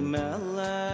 My life.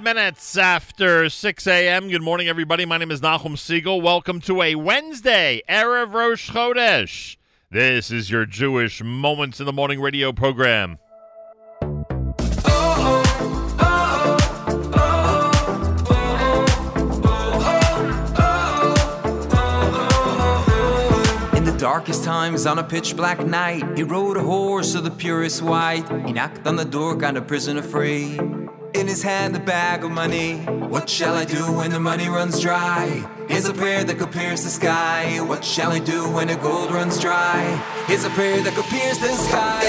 Five minutes after 6 a.m. Good morning, everybody. My name is Nachum Segal. Welcome to a Wednesday, Erev Rosh Chodesh. This is your Jewish Moments in the Morning radio program. In the darkest times on a pitch black night. He rode a horse of the purest white. He knocked on the door, got a prisoner free. In his hand, the bag of money. What shall I do when the money runs dry? Here's a prayer that could pierce the sky. What shall I do when the gold runs dry? Here's a prayer that could pierce the sky.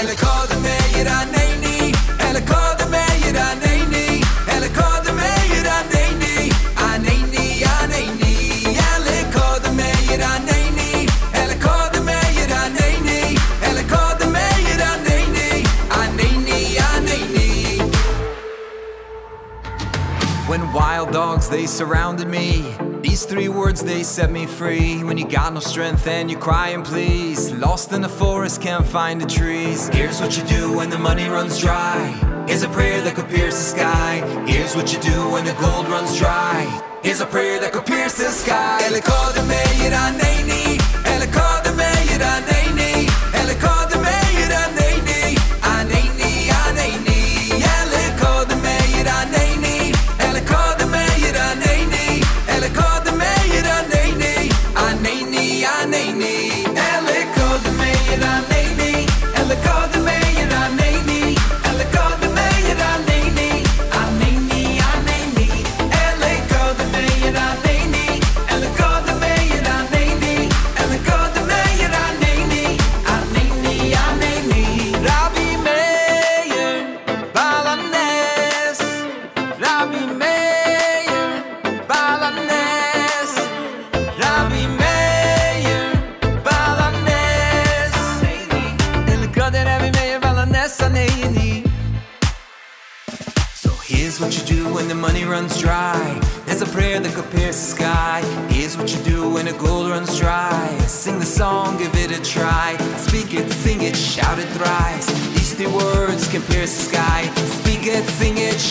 Dogs, they surrounded me. These three words, they set me free. When you got no strength and you're crying, please. Lost in the forest, can't find the trees. Here's what you do when the money runs dry. Here's a prayer that could pierce the sky. Here's what you do when the gold runs dry. Here's a prayer that could pierce the sky.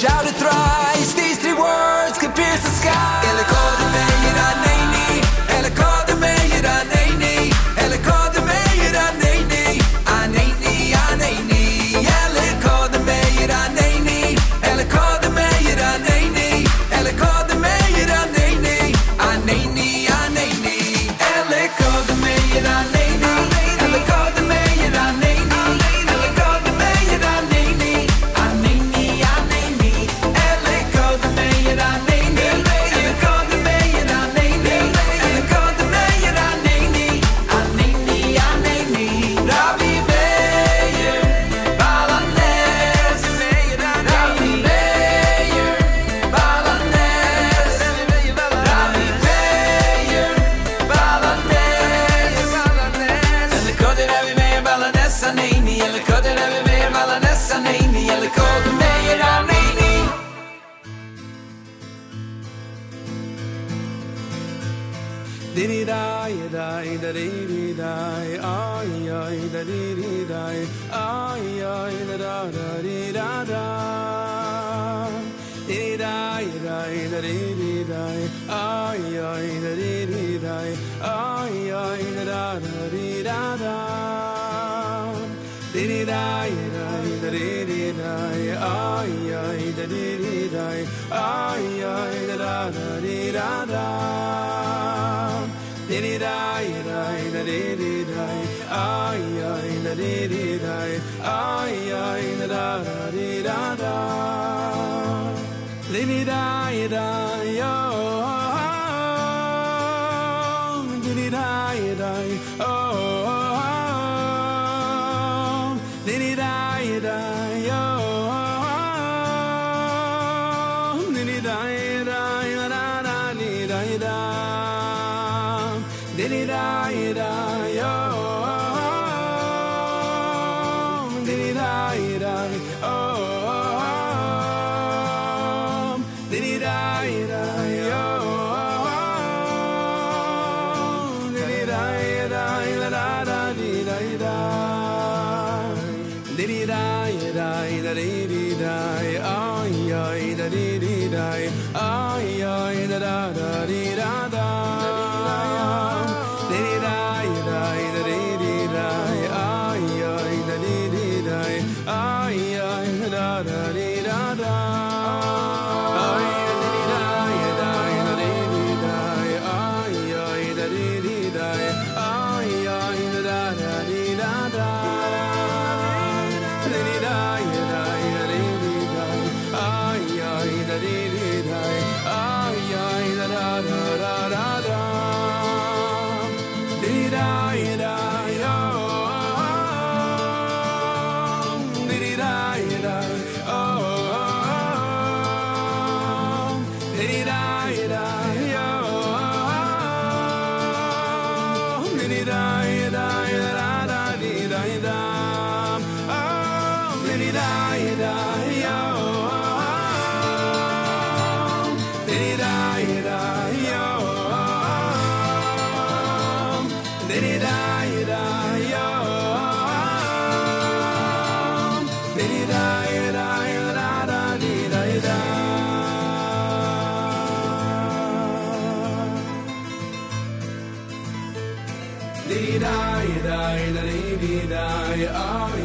shouted through. are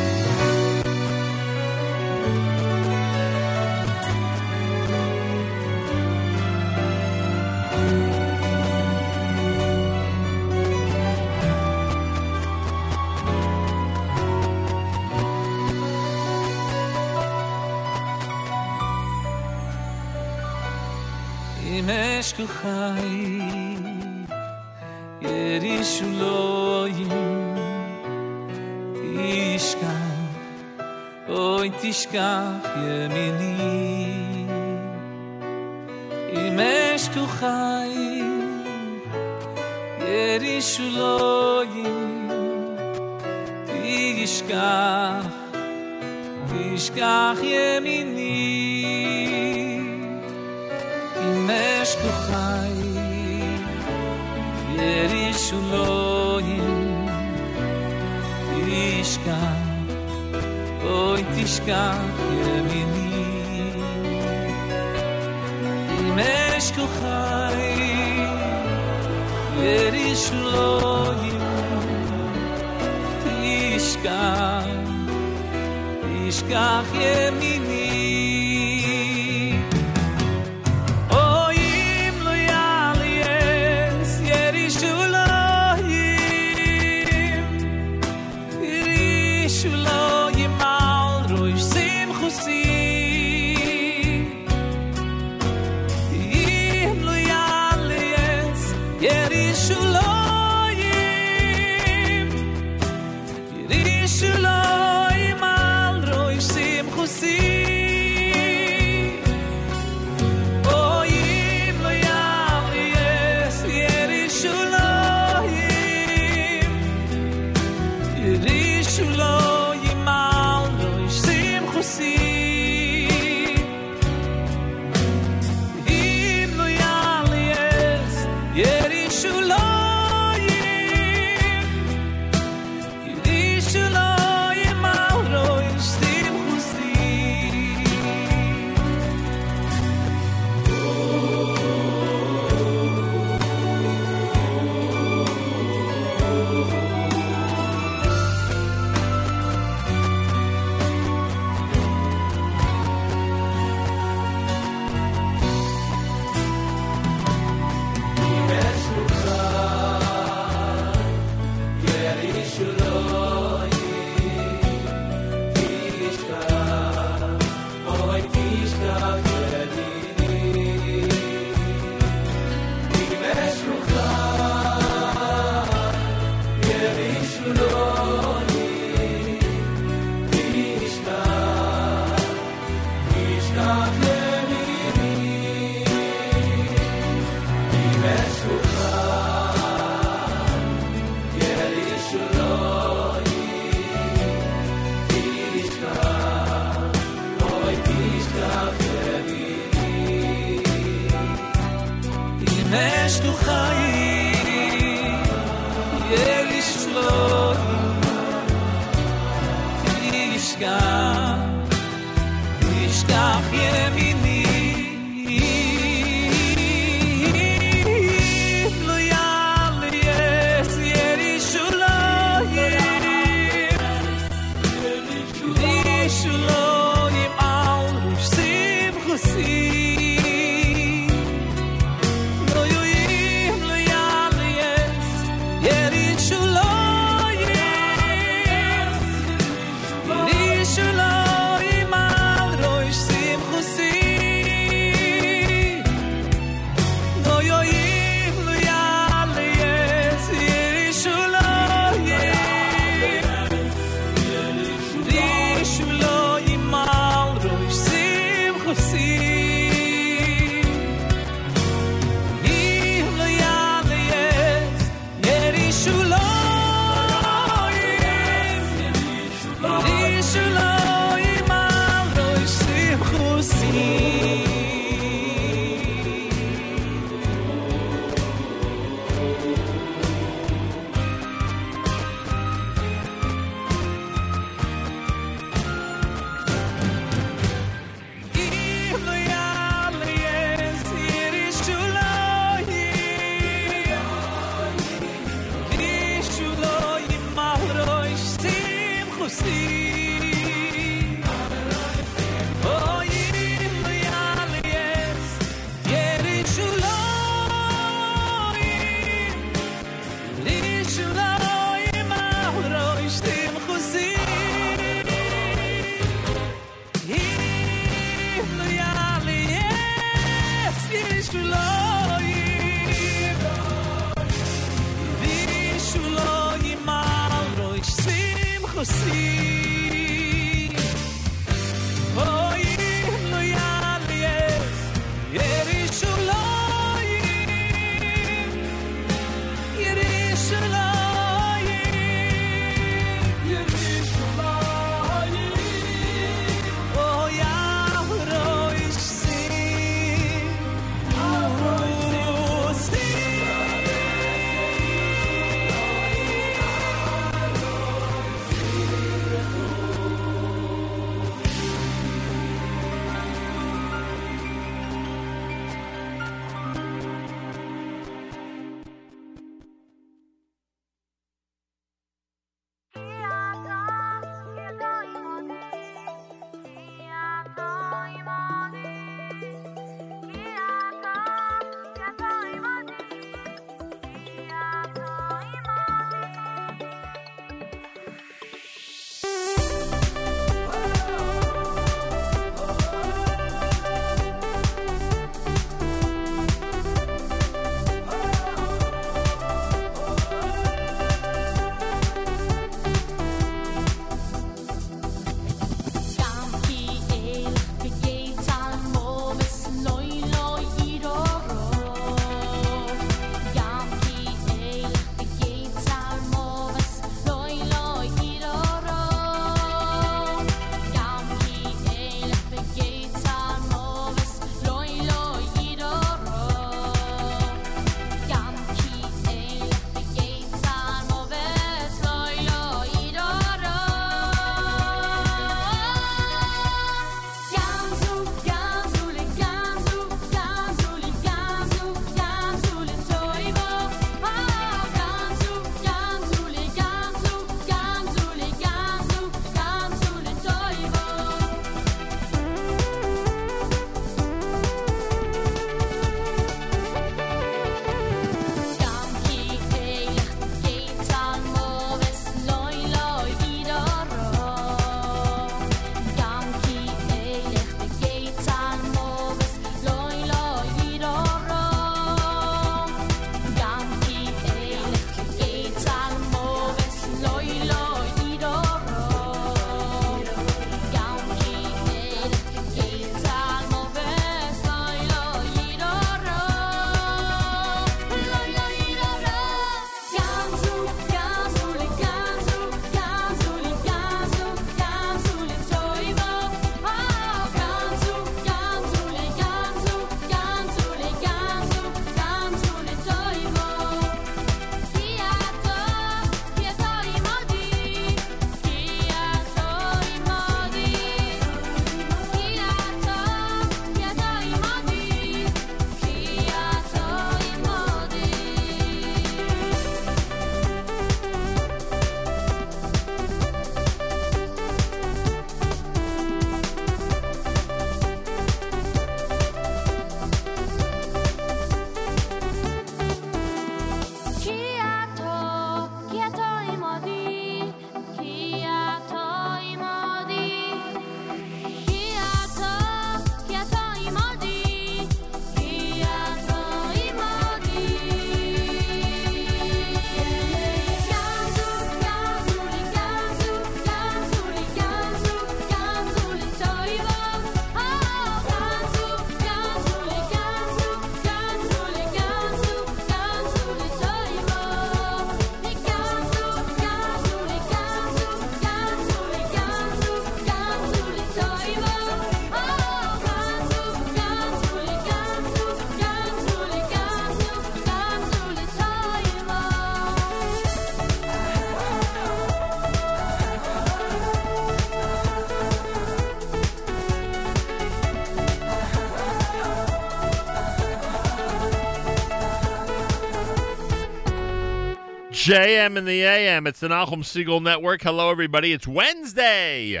JM in the AM. It's the Nachum Segal Network. Hello, everybody. It's Wednesday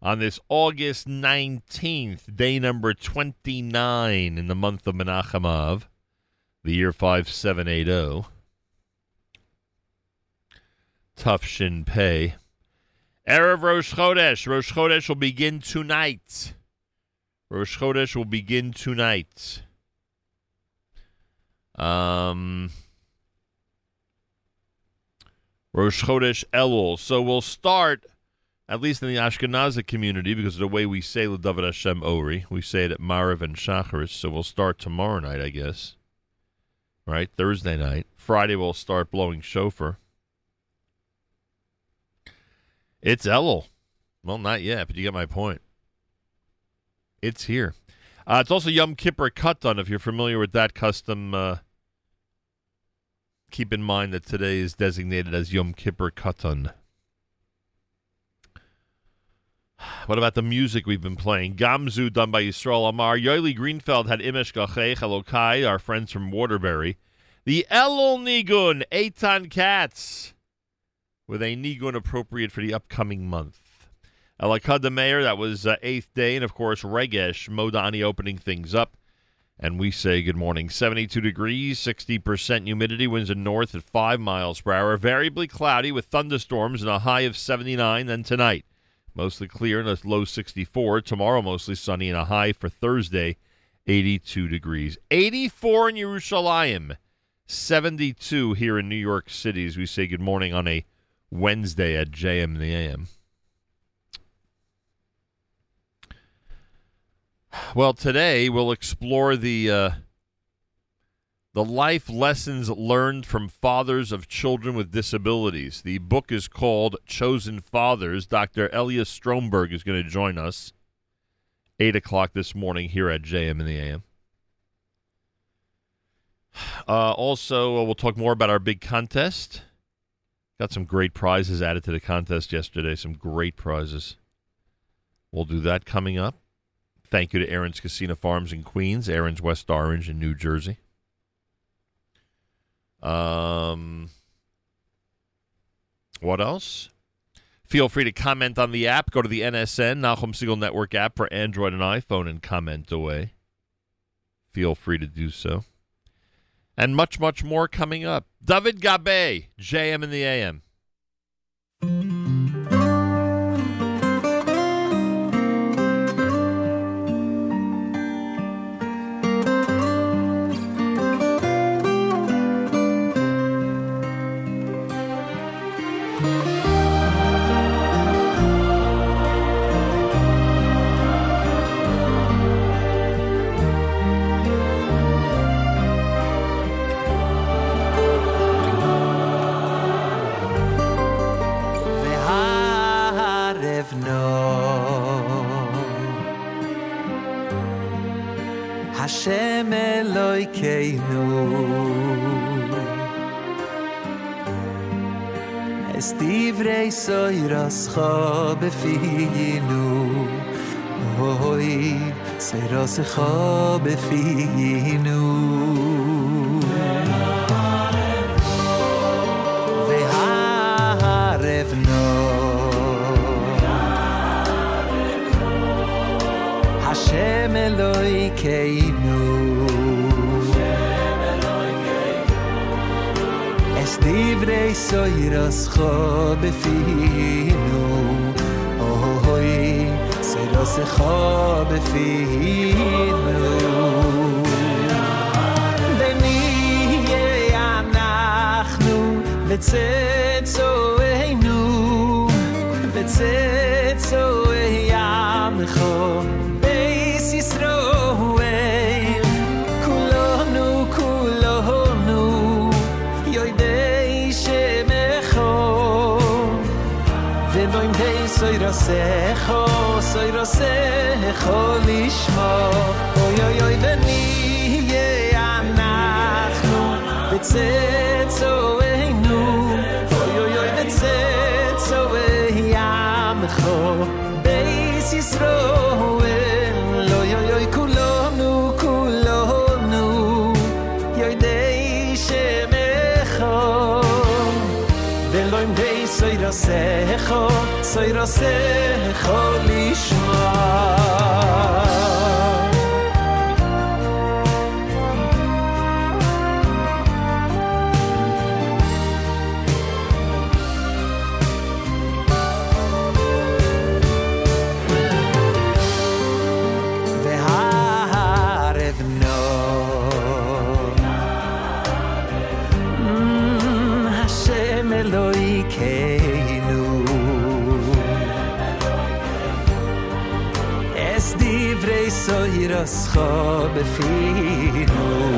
on this August 19th, day number 29 in the month of Menachem Av, the year 5780. Taf Shin Pei. Erev Rosh Chodesh. Rosh Chodesh will begin tonight. Rosh Chodesh will begin tonight. Um, Rosh Chodesh Elul. So we'll start, at least in the Ashkenazi community, because of the way we say David Hashem Ori. We say it at Mariv and Shacharis. So we'll start tomorrow night, I guess. Right? Thursday night. Friday we'll start blowing shofar. It's Elul. Well, not yet, but you get my point. It's here. Uh, it's also Yom Kippur Katan, if you're familiar with that custom. Uh, keep in mind that today is designated as Yom Kippur Katan. What about the music we've been playing? Gamzu, done by Yisrael Amar. Yoeli Greenfeld had Imesh Gachech, Elokai, our friends from Waterbury. The Elul Nigun, Eitan Katz, with a Nigun appropriate for the upcoming month. Elakad Mayor, that was uh, eighth day, and of course Regesh Modani opening things up. And we say good morning. 72 degrees, 60% humidity, winds in north at 5 miles per hour. Variably cloudy with thunderstorms and a high of 79. Then tonight, mostly clear and a low 64. Tomorrow, mostly sunny and a high for Thursday, 82 degrees. 84 in Yerushalayim, 72 here in New York City as we say good morning on a Wednesday at JM the AM. Well, today we'll explore the uh, the life lessons learned from fathers of children with disabilities. The book is called Chosen Fathers. Dr. Elias Stromberg is going to join us eight o'clock this morning here at JM in the AM. Uh, also, uh, we'll talk more about our big contest. Got some great prizes added to the contest yesterday. Some great prizes. We'll do that coming up. Thank you to Aron's Kissena Farms in Queens, Aron's West Orange in New Jersey. Um, what else? Feel free to comment on the app. Go to the NSN, Nachum Segal Network app for Android and iPhone and comment away. Feel free to do so. And much, much more coming up. David Gabe, JM in the AM. אלוהינו Es divrei soirascha befiinu Oi, soirascha befiinu והערב נור השם אלוהינו Es divrei soiras cho befiinu Oi, soiras cho befiinu ונהיה אנחנו וצאצאינו וצאצאי עמך די סוירסך סוירסך לשמו אוי אוי אוי ונהיה אנחנו בצאצאינו soy rose cholishma تا به فیروز.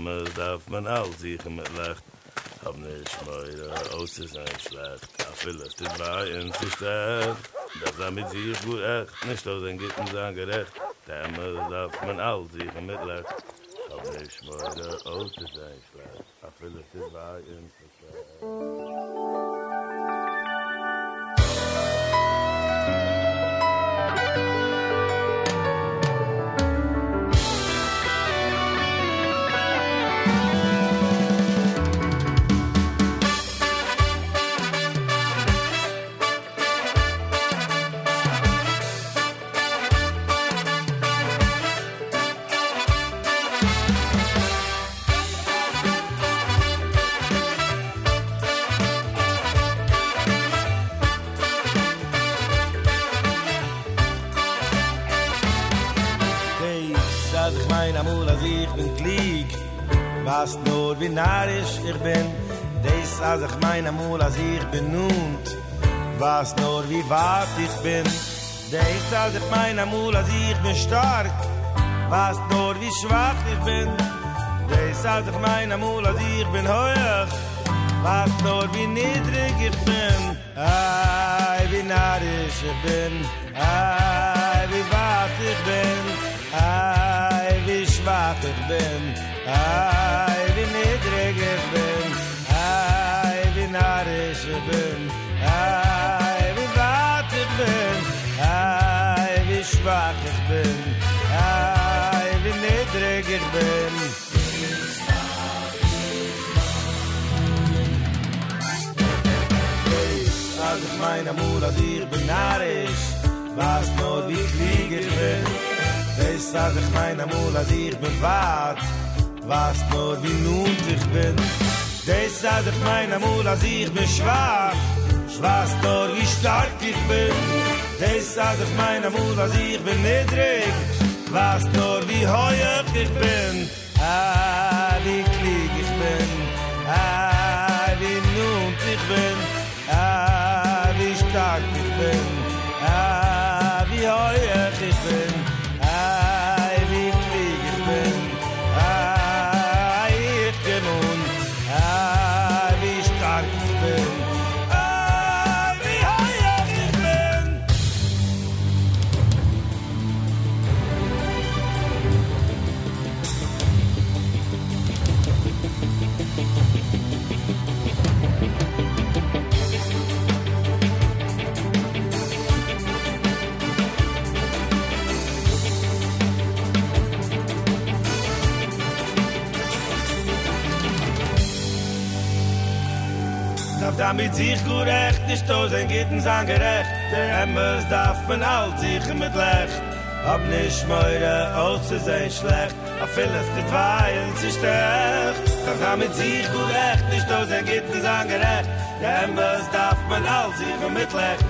Mammes darf man all sich mit Lacht. Hab nicht mehr aus zu sein schlecht. A vieles die drei in sich steht. Das damit sie ich gut echt. Nicht aus den Gitten sein gerecht. Der Mammes darf man all sich mit Lacht. Hab nicht mehr aus zu sein schlecht. A vieles die drei in sich steht. was nur wie narisch ich bin des als ich mein amol als ich bin nun. Was nur wie wart ich bin des als ich mein amol als ich bin stark. Was nur wie schwach ich bin des als ich mein amol als ich bin heuer. Was nur wie niedrig ich bin ay wie narisch ich bin ay wie wart ich bin ay wie schwach ich bin. ay vi nedrege bin. Ay vi narische ben ay vi warte ben ay schwach ich ben ay vi nedrege ben אז איך מיין אמול עד איך בנאריש ואז נוד איך ליגר בן Weis sag ich mein amol as ich bewahrt Was nur wie nun ich bin. Des als ich mein Amul, als ich bin schwach. Was nur wie stark ich bin. Des als ich mein Amul, als ich bin niedrig. Was nur wie heuer ich bin. Ah, damit sich gut recht, ist to sein Gitten sein gerecht. Der Emmers darf man all sich mit Lecht. Hab nicht meure aus zu sein schlecht. A vieles dit wein sich stecht. Darf damit sich gut recht, ist to sein Gitten sein gerecht. Der Emmers darf man all sich mit Lecht.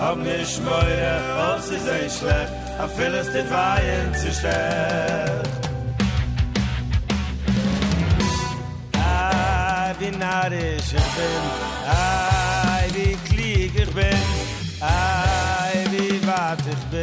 Hab nicht meure aus zu sein schlecht. A vieles dit wein sich stecht. Wie narisch ich bin Ai, wie klieg ich bin Ai, wie wat ich bin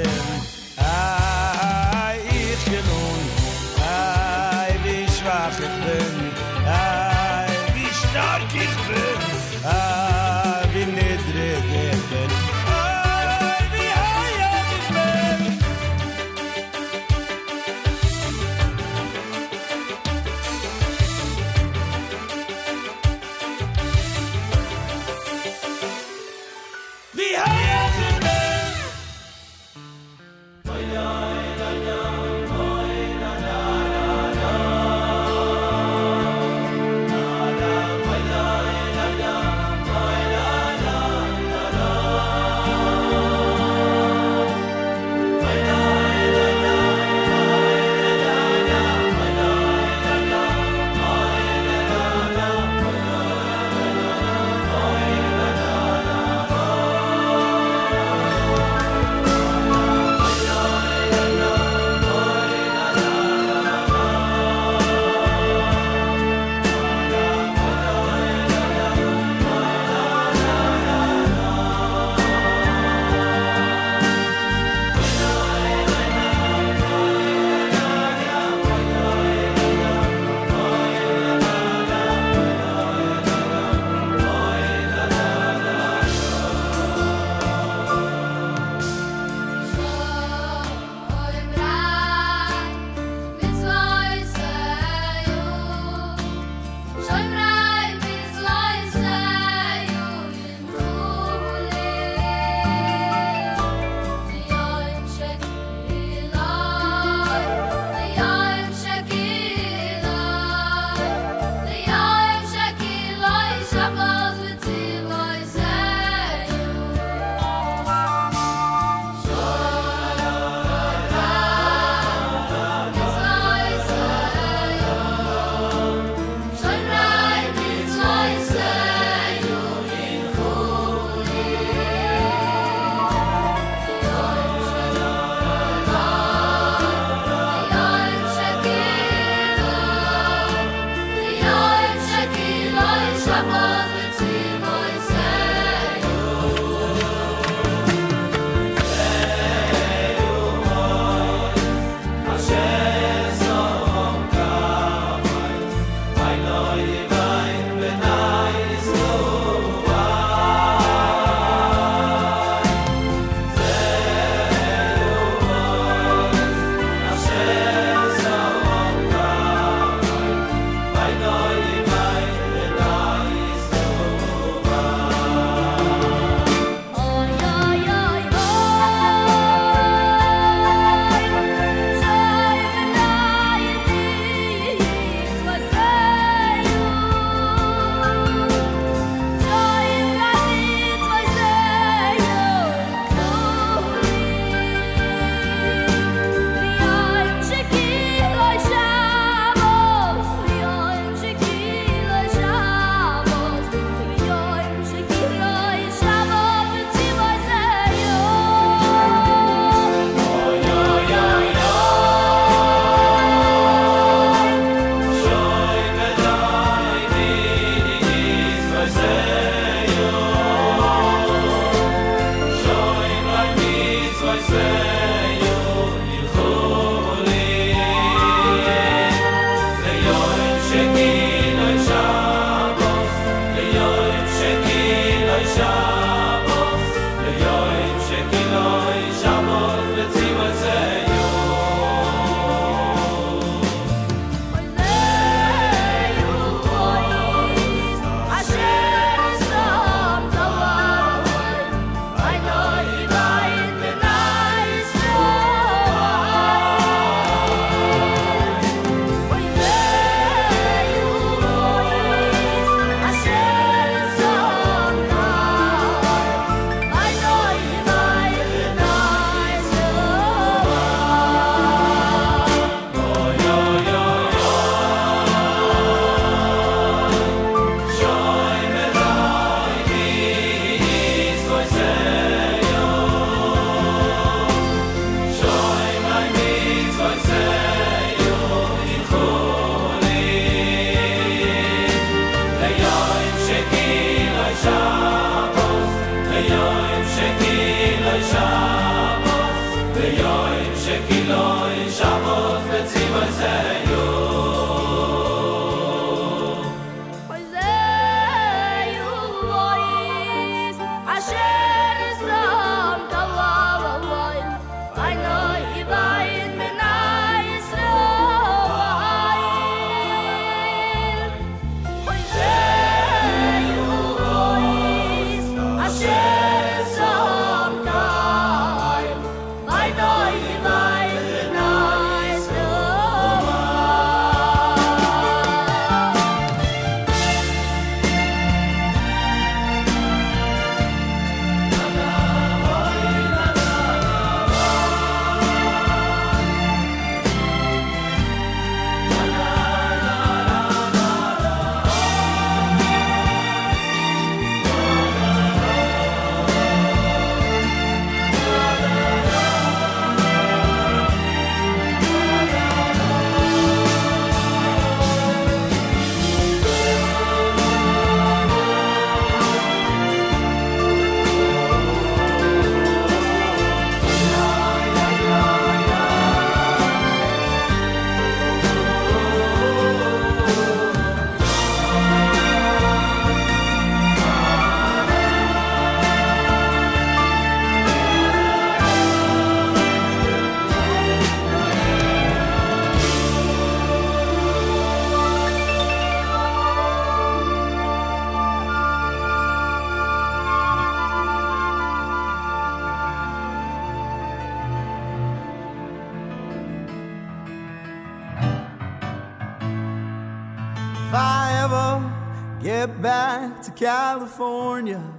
California.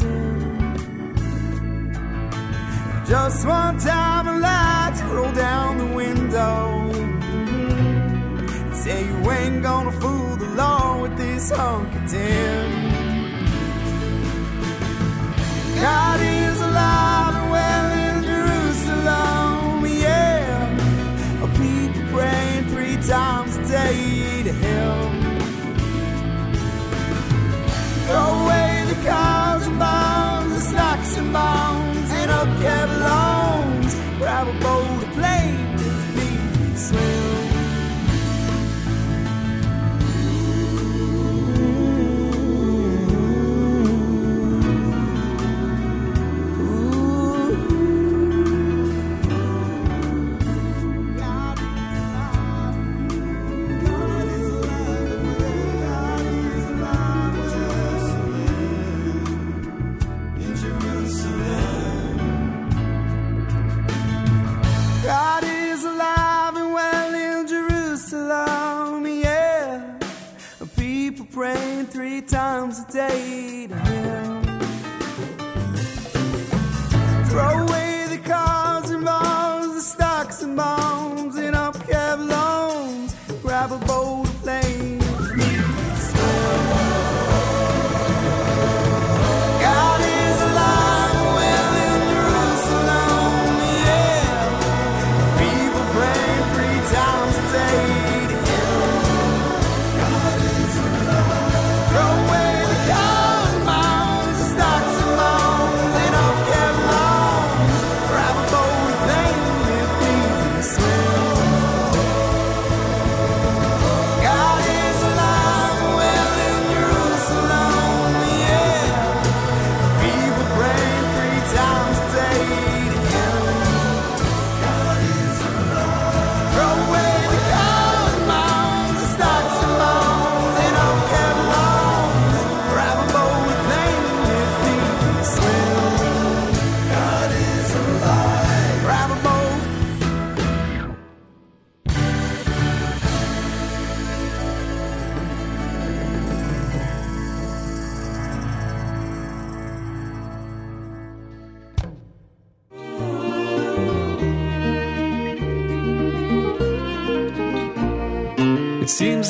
dancing. Just one time I lied to roll down the window. Say you ain't gonna fool the law with this honky tin. God is alive and well in Jerusalem, yeah. People praying three times a day. Swear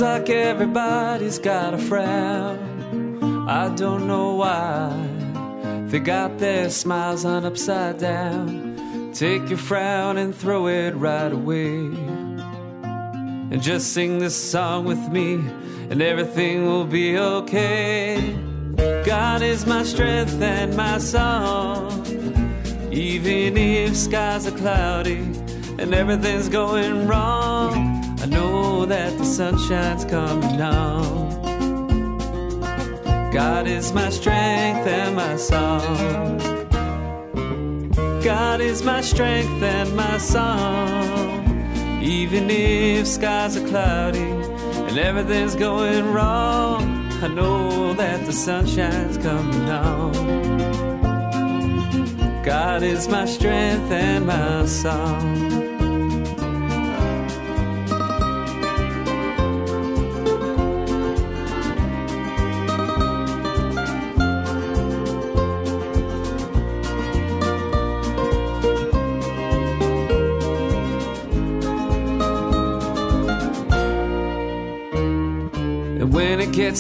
Seems like everybody's got a frown. I don't know why. They got their smiles on upside down. Take your frown and throw it right away. And just sing this song with me, and everything will be okay. God is my strength and my song. Even if skies are cloudy and everything's going wrong, that the sunshine's coming on. God is my strength and my song. God is my strength and my song. Even if skies are cloudy and everything's going wrong, I know that the sunshine's coming on. God is my strength and my song.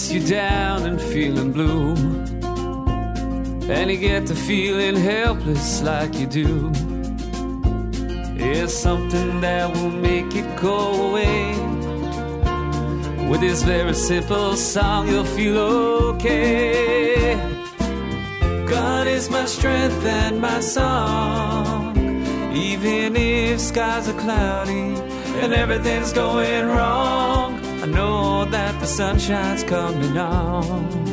Gets you down and feeling blue, and you get to feeling helpless like you do, it's something that will make it go away. With this very simple song, you'll feel okay. God is my strength and my song, even if skies are cloudy and everything's going wrong. I know the sunshine's coming on.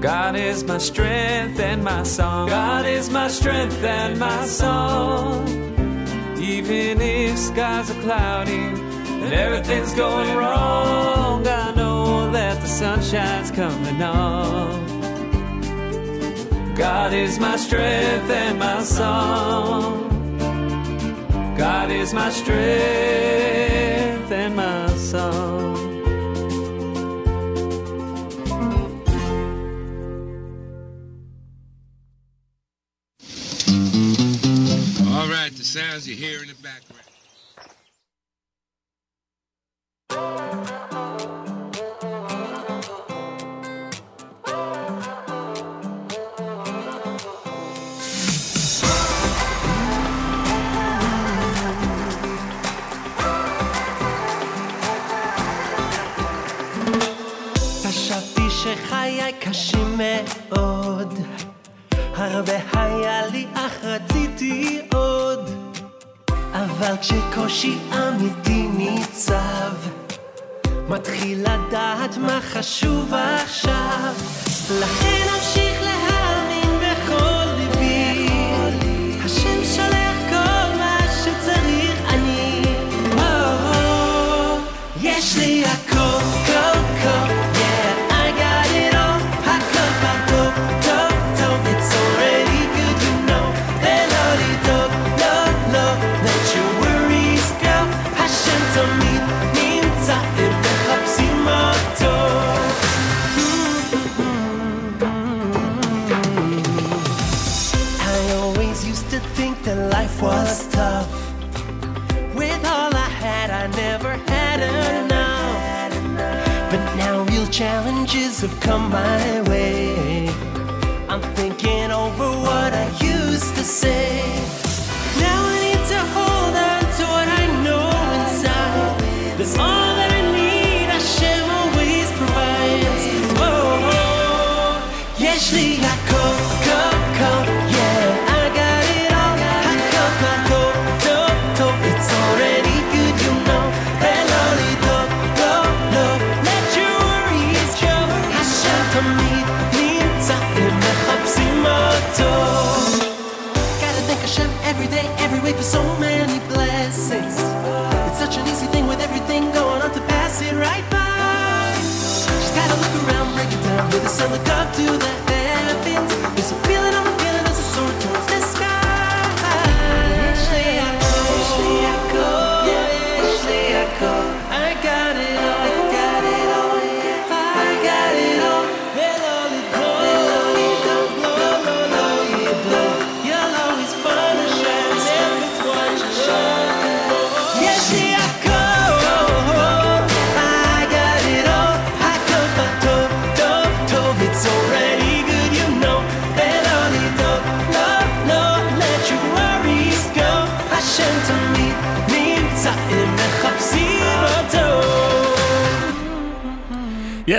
God is my strength and my song. God is my strength and my song. Even if skies are cloudy and everything's going wrong, I know that the sunshine's coming on. God is my strength and my song. God is my strength in the background. Life was tough. With all I had, I never had enough. But now real challenges have come my way.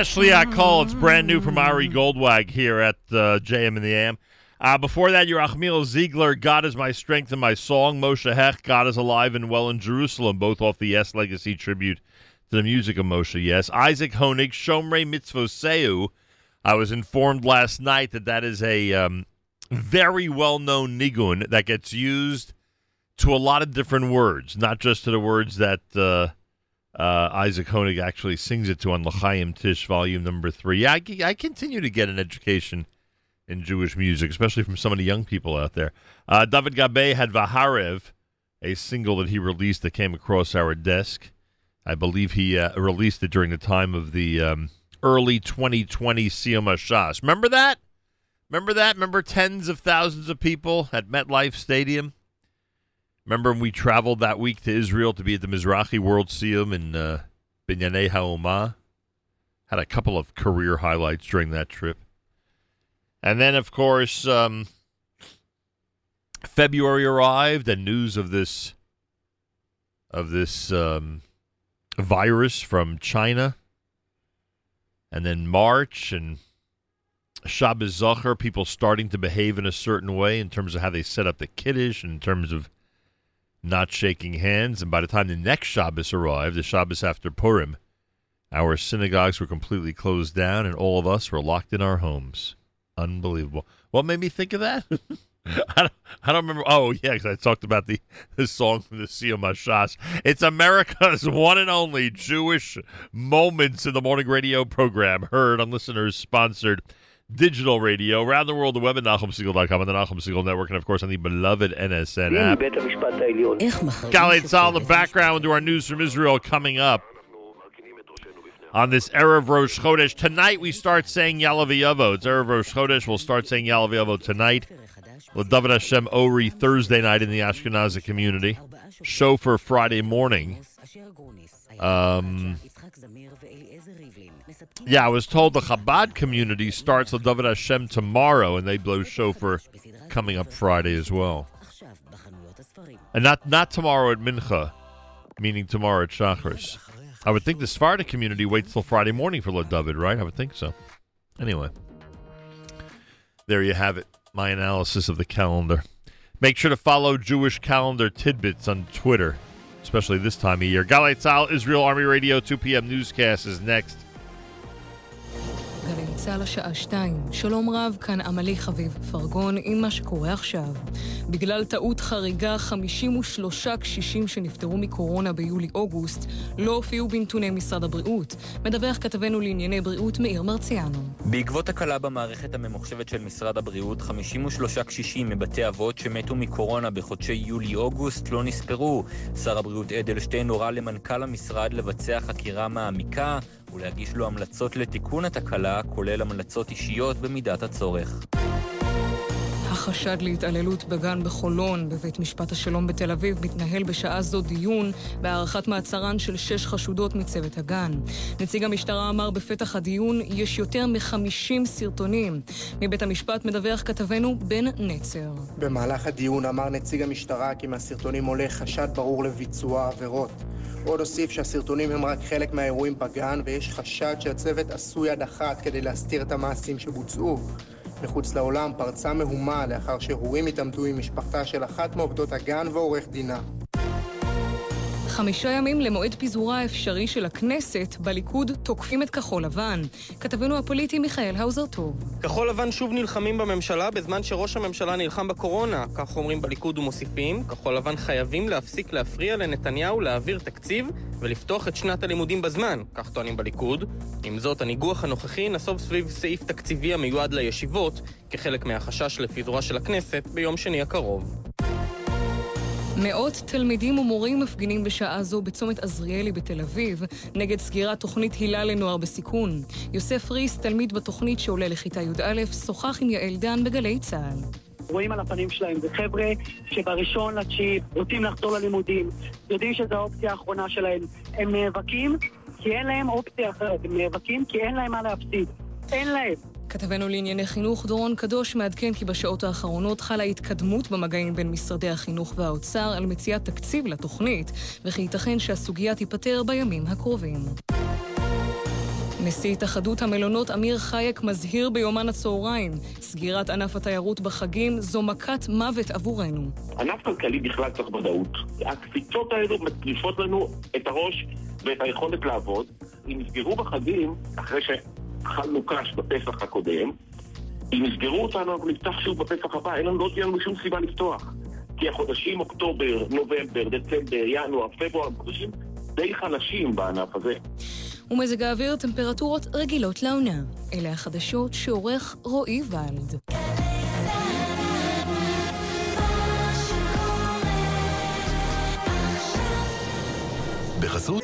Yesh Liat Call. It's brand new from Ari Goldwag here at uh, JM in the AM. Uh, before that, Yerachmiel Ziegler, God is my strength and my song. Moshe Hecht, God is alive and well in Jerusalem, both off the Yess Legacy tribute to the music of Moshe Yess. Isaac Honig, Shomrei Mitzvoseu. I was informed last night that that is a um, very well-known nigun that gets used to a lot of different words, not just to the words that uh, uh, Isaac Honig actually sings it to on L'chaim Tish, volume number three. Yeah, I, I continue to get an education in Jewish music, especially from of the young people out there. Uh, David Gabe had Vaharev, a single that he released that came across our desk. I believe he uh, released it during the time of the um, early 2020 Siyum HaShas. Remember that? Remember that? Remember tens of thousands of people at MetLife Stadium? Remember when we traveled that week to Israel to be at the Mizrahi World Siyum in uh, Binyanei Ha'omah? Had a couple of career highlights during that trip. And then, of course, um, February arrived, and news of this of this um, virus from China. And then March and Shabbos Zocher, people starting to behave in a certain way in terms of how they set up the Kiddush, in terms of not shaking hands. And by the time the next Shabbos arrived, the Shabbos after Purim, our synagogues were completely closed down and all of us were locked in our homes. Unbelievable. What made me think of that? I, don't, I don't remember. Oh, yeah, because I talked about the, the song from the Siyum Shas. It's America's one and only Jewish Moments in the Morning Radio program, heard on listeners sponsored digital radio around the world, the web at NachumSegal.com and the Nachum Segal Network, and of course on the beloved NSN app. Galei Tzahal in the background. Do our news from Israel coming up on this Erev Rosh Chodesh. Tonight we start saying Yalav It's Erev Rosh Chodesh. We'll start saying Yalav tonight. David Hashem Ori Thursday night in the Ashkenazi community. Shofar Friday morning. Um, yeah, I was told the Chabad community starts with David Hashem tomorrow, and they blow shofar coming up Friday as well. And not not tomorrow at Mincha, meaning tomorrow at Shachris. I would think the Sephardic community waits till Friday morning for David, right? I would think so. Anyway, there you have it. My analysis of the calendar. Make sure to follow Jewish Calendar Tidbits on Twitter, especially this time of year. Galei Tzahal, Israel Army Radio, 2 p.m. newscast is next. גלי צה"ל השעה שתיים. שלום רב, כאן עמלי חביב פרגון עם מה שקורה עכשיו. בגלל טעות חריגה, 53 קשישים שנפטרו מקורונה ביולי-אוגוסט לא הופיעו בנתוני משרד הבריאות. מדווח כתבנו לענייני בריאות מאיר מרציאנו. בעקבות תקלה במערכת הממוחשבת של משרד הבריאות, 53 קשישים מבתי אבות שמתו מקורונה בחודשי יולי-אוגוסט לא נספרו. שר הבריאות אדלשטיין הורה למנכ"ל המשרד לבצע חקירה מעמיקה ולהגיש לו המלצות לתיקון התקלה, כולל המלצות אישיות במידת הצורך. החשד להתעללות בגן בחולון בבית משפט השלום בתל אביב מתנהל בשעה זו דיון בהארכת מעצרן של שש חשודות מצוות הגן. נציג המשטרה אמר בפתח הדיון יש יותר מ-50 סרטונים. מבית המשפט מדווח כתבנו בן נצר. במהלך הדיון אמר נציג המשטרה כי מהסרטונים עולה חשד ברור לביצוע עבירות. עוד הוסיף שהסרטונים הם רק חלק מהאירועים בגן ויש חשד שהצוות עשו יד אחת כדי להסתיר את המעשים שבוצעו. מחוץ לעולם פרצה מהומה לאחר שהורים התעמתו עם משפחתה של אחת מעובדות הגן ועורך דינה. חמישה ימים למועד פיזורה האפשרי של הכנסת, בליכוד תוקפים את כחול לבן. כתבנו הפוליטי מיכאל האוזר טוב. כחול לבן שוב נלחמים בממשלה בזמן שראש הממשלה נלחם בקורונה. כך אומרים בליכוד ומוסיפים, כחול לבן חייבים להפסיק להפריע לנתניהו להעביר תקציב ולפתוח את שנת הלימודים בזמן, כך טוענים בליכוד. עם זאת, הניגוח הנוכחי נסוב סביב סעיף תקציבי המיועד לישיבות, כחלק מהחשש לפיזורה של הכנסת ביום שני הקרוב. מאות תלמידים ומורים מפגינים בשעה זו בצומת עזריאלי בתל אביב נגד סגירת תוכנית הילה לנוער בסיכון. יוסף ריס, תלמיד בתוכנית שעולה לכיתה י"א, שוחח עם יעל דן בגלי צה"ל. רואים על הפנים שלהם, זה חבר'ה שבראשון לתשיעי רוצים לחזור ללימודים, יודעים שזו האופציה האחרונה שלהם. הם נאבקים כי אין להם אופציה אחרת, הם נאבקים כי אין להם מה להפסיד. אין להם. כתבנו לענייני חינוך דורון קדוש מעדכן כי בשעות האחרונות חלה התקדמות במגעים בין משרדי החינוך והאוצר על מציאת תקציב לתוכנית, וכי ייתכן שהסוגיה תיפתר בימים הקרובים. נשיא התאחדות המלונות אמיר חייק מזהיר ביומן הצהריים, סגירת ענף התיירות בחגים זו מכת מוות עבורנו. ענף כלכלי בכלל צריך ודאות. הקפיצות האלו מטריפות לנו את הראש ואת היכולת לעבוד. אם יסגרו בחגים, אחרי קש בפסח הקודם, אם יסגרו אותנו, אנחנו נפתח שוב בפסח הבא, אין לנו, לא תהיה לנו שום סיבה לפתוח. כי החודשים אוקטובר, נובמבר, דצמבר, ינואר, פברואר, הם חודשים די חלשים בענף הזה. ומזג האוויר טמפרטורות רגילות לעונה. אלה החדשות שעורך רועי ולד. בחסות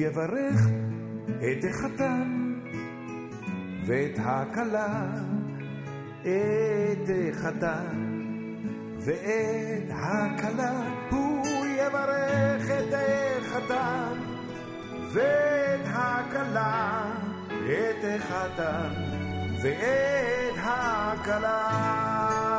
יברך את החתן ואת הכלה, את החתן ואת הכלה, הוא יברך את החתן ואת הכלה, את החתן ואת הכלה.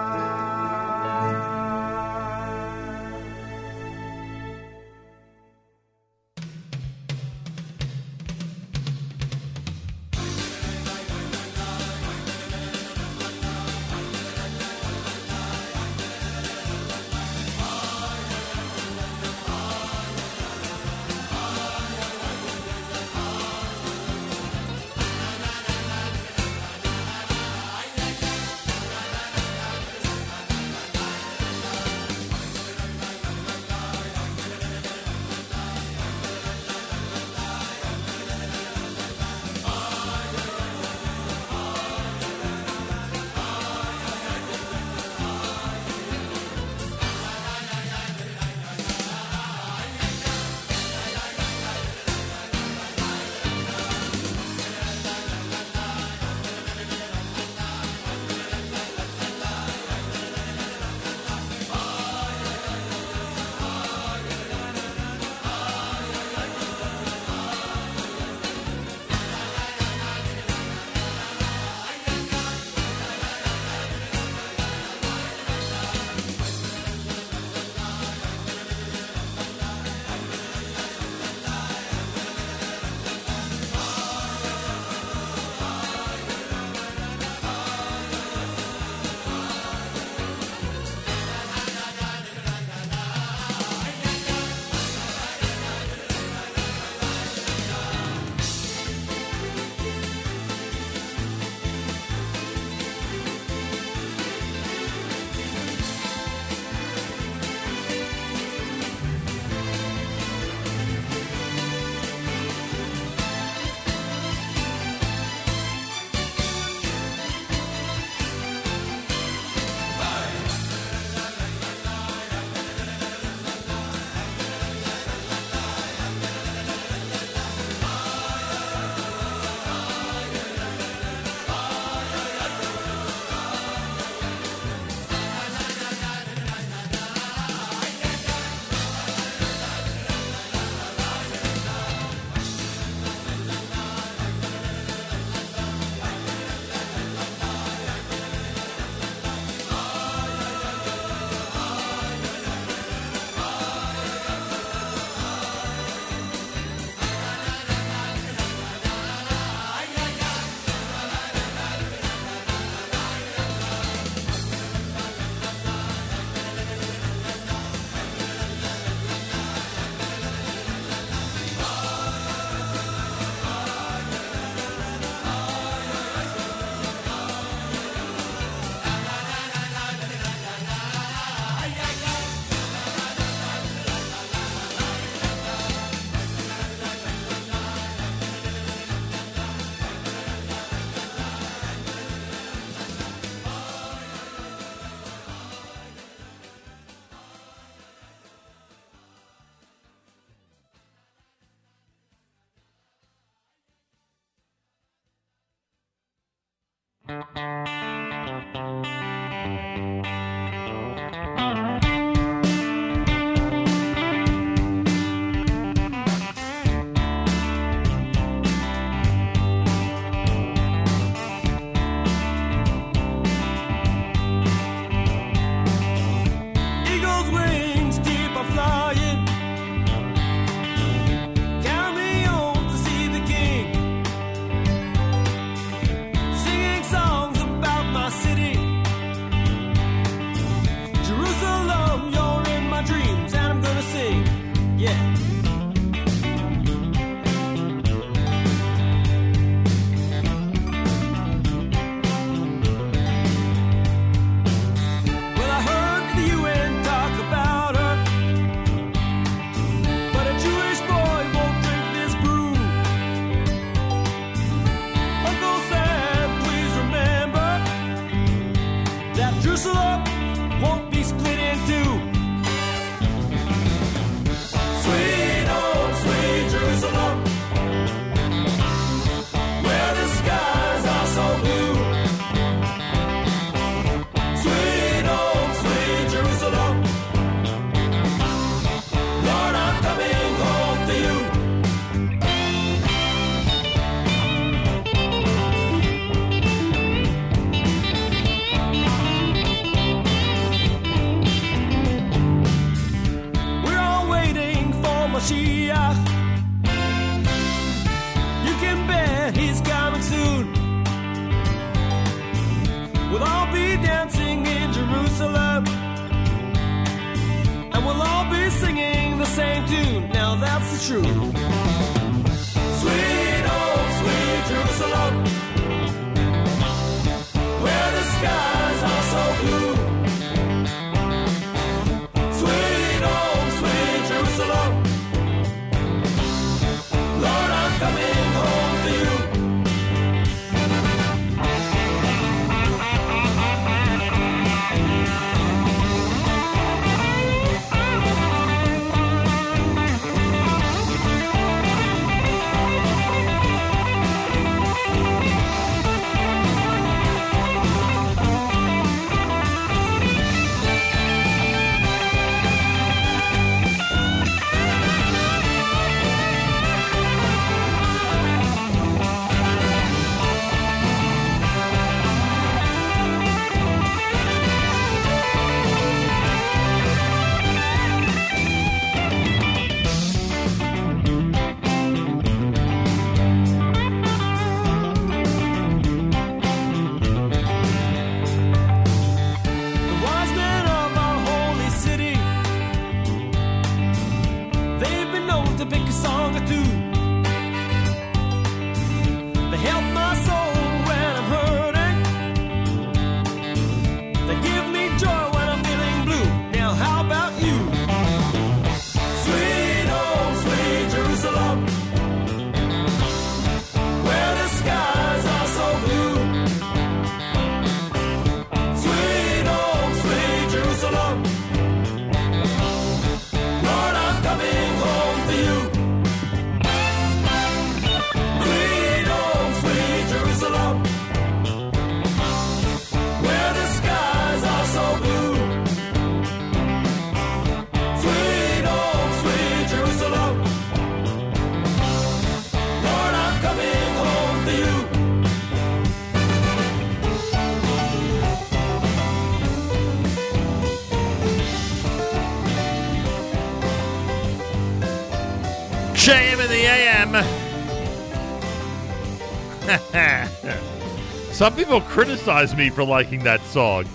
Some people criticize me for liking that song.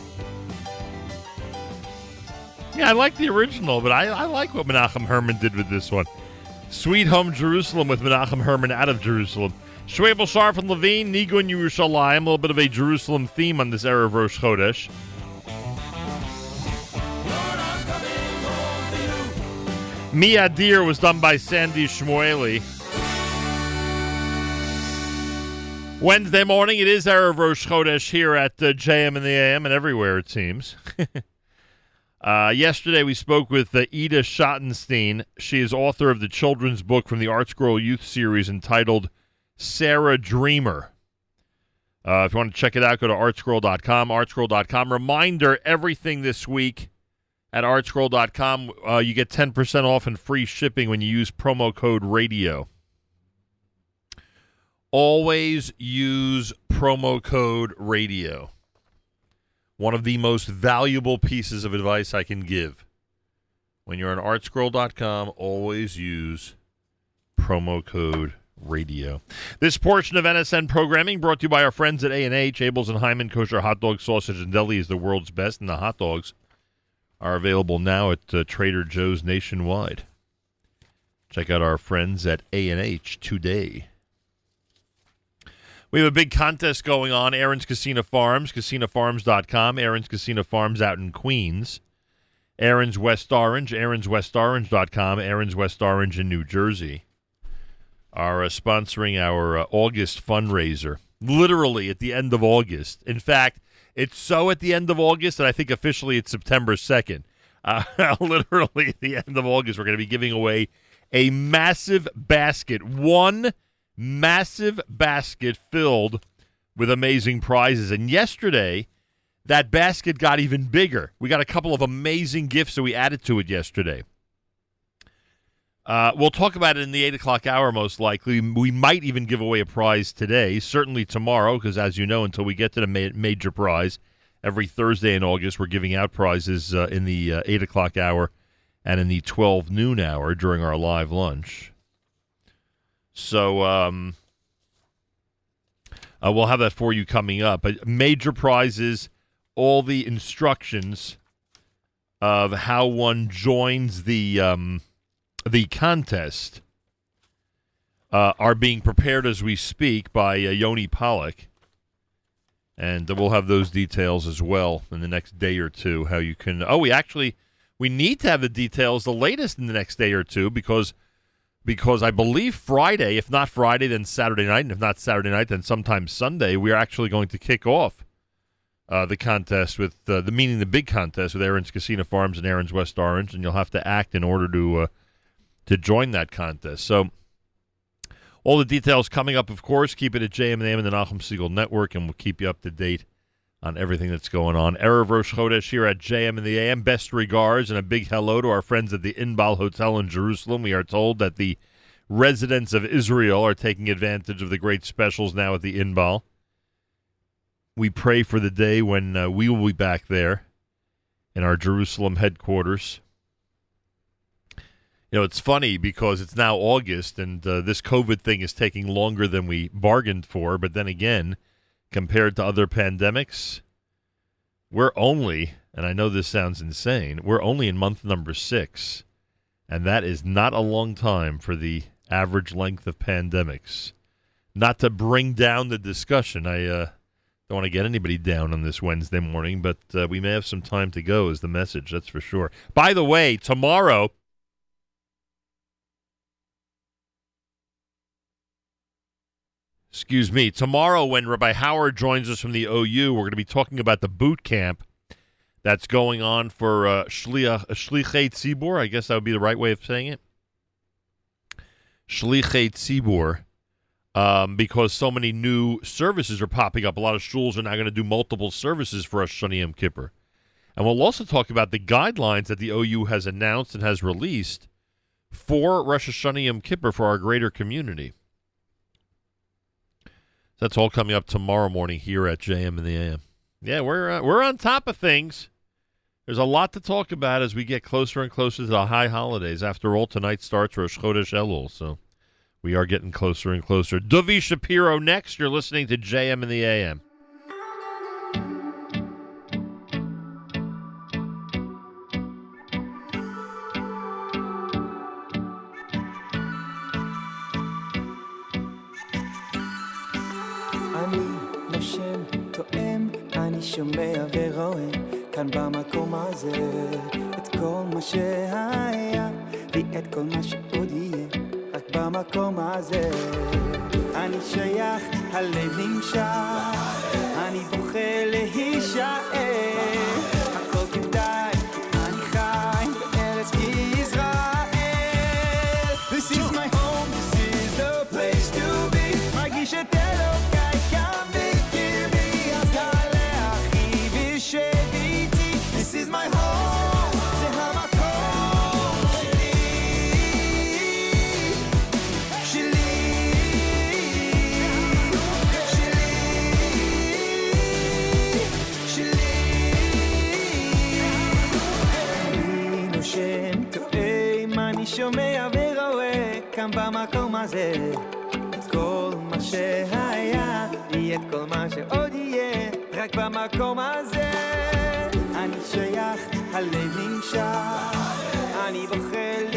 Yeah, I like the original, but I, I like what Menachem Herman did with this one. Sweet Home Jerusalem with Menachem Herman out of Jerusalem. Schwebel Sharf and Levine, Nigun Yerushalayim, a little bit of a Jerusalem theme on this era of Rosh Chodesh. Mi Adir was done by Sandy Shmueli. Wednesday morning, it is Erev Rosh Chodesh here at uh, JM and the AM and everywhere, it seems. uh, yesterday, we spoke with uh, Ida Schottenstein. She is author of the children's book from the Art Scroll Youth Series entitled Sarah Dreamer. Uh, if you want to check it out, go to artscroll.com, artscroll.com. Reminder, everything this week at artscroll.com, uh, you get 10% off and free shipping when you use promo code RADIO. Always use promo code RADIO. One of the most valuable pieces of advice I can give. When you're on artscroll.com, always use promo code radio. This portion of NSN programming brought to you by our friends at A&H. Abeles and Heymann Kosher Hot Dog Sausage and Deli is the world's best, and the hot dogs are available now at uh, Trader Joe's nationwide. Check out our friends at A&H today. We have a big contest going on. Aron's Kissena Farms, kissenafarms.com. Aron's Kissena Farms out in Queens. Aron's West Orange, aronswestorange.com. Aron's West Orange in New Jersey are uh, sponsoring our uh, August fundraiser. Literally at the end of August. In fact, it's so at the end of August that I think officially it's September 2nd. Uh, literally at the end of August, we're going to be giving away a massive basket. One massive basket filled with amazing prizes. And yesterday, that basket got even bigger. We got a couple of amazing gifts that we added to it yesterday. Uh, we'll talk about it in the 8 o'clock hour, most likely. We might even give away a prize today, certainly tomorrow, because as you know, until we get to the ma- major prize, every Thursday in August, we're giving out prizes uh, in the uh, 8 o'clock hour and in the 12 noon hour during our live lunch. So um, uh, we'll have that for you coming up. But major prizes all the instructions of how one joins the um, the contest uh, are being prepared as we speak by uh, Yoni Pollock. And we'll have those details as well in the next day or two. How you can. Oh, we actually. We need to have the details the latest in the next day or two because because I believe Friday, if not Friday, then Saturday night, and if not Saturday night, then sometime Sunday, we are actually going to kick off uh, the contest with uh, the meaning the big contest with Aron's Kissena Farms and Aron's West Orange, and you'll have to act in order to uh, to join that contest. So all the details coming up, of course. Keep it at JM and the Nachum Segal Network, and we'll keep you up to date on everything that's going on. Erev Rosh Chodesh here at JM and the AM. Best regards and a big hello to our friends at the Inbal Hotel in Jerusalem. We are told that the residents of Israel are taking advantage of the great specials now at the Inbal. We pray for the day when uh, we will be back there in our Jerusalem headquarters. You know, it's funny because it's now August and uh, this COVID thing is taking longer than we bargained for. But then again, compared to other pandemics, we're only, and I know this sounds insane, we're only in month number six. And that is not a long time for the average length of pandemics. Not to bring down the discussion, I uh, don't want to get anybody down on this Wednesday morning, but uh, we may have some time to go, is the message, that's for sure. By the way, tomorrow. Excuse me, tomorrow when Rabbi Howard joins us from the OU, we're going to be talking about the boot camp that's going on for uh, Shliach, Shlichei Tzibor. I guess that would be the right way of saying it. Shlichei Tzibor. Um, because so many new services are popping up. A lot of schools are now going to do multiple services for Rosh Hashanah Yom Kippur. And we'll also talk about the guidelines that the OU has announced and has released for Rosh Hashanah Yom Kippur for our greater community. That's all coming up tomorrow morning here at JM and the AM. Yeah, we're uh, we're on top of things. There's a lot to talk about as we get closer and closer to the high holidays. After all, tonight starts Rosh Chodesh Elul, so we are getting closer and closer. Dovi Shapiro next. You're listening to JM and the AM. שומע ורואה כאן במקום הזה את כל מה שהיה ואת כל מה שעוד יהיה רק במקום הזה. אני שייך, הלב נמשך, אני בוכה להישאר. הכל This is my home, this is the place to be. מרגיש את אלוקיי שומע ורואה כאן במקום הזה. את כל מה שהיה, יהיה את כל מה שעוד יהיה, רק במקום הזה. אני שייך, הלב נמשך, אני בוחר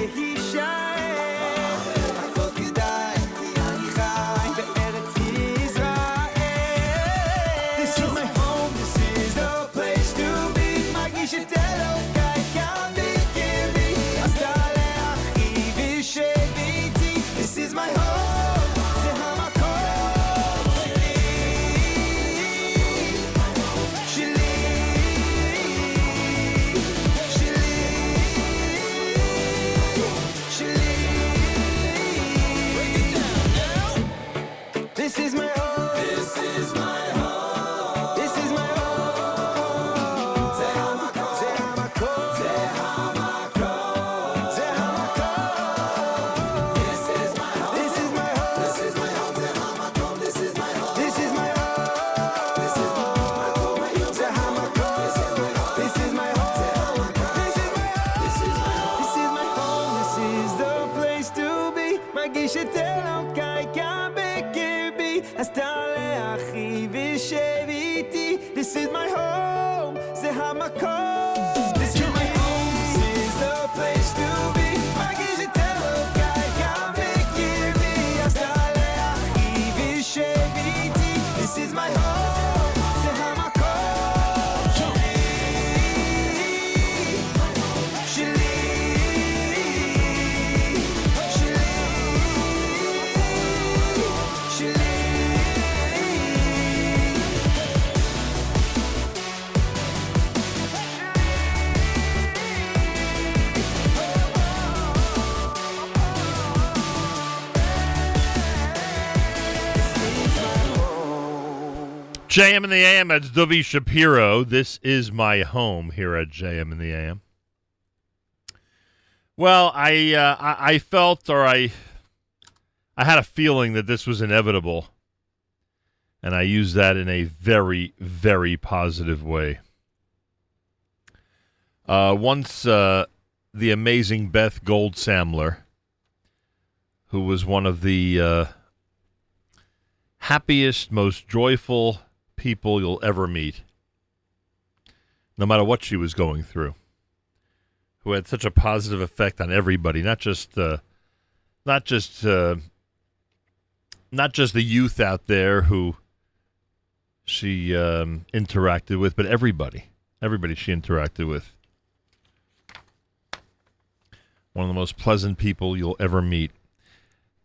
JM in the AM, that's Dovi Shapiro. This is my home here at JM in the AM. Well, I, uh, I I felt or I I had a feeling that this was inevitable, and I used that in a very very positive way. Uh, once uh, the amazing Beth Goldsamler, who was one of the uh, happiest, most joyful people you'll ever meet, no matter what she was going through, who had such a positive effect on everybody, not just uh, not just uh, not just the youth out there who she um, interacted with, but everybody, everybody she interacted with. One of the most pleasant people you'll ever meet.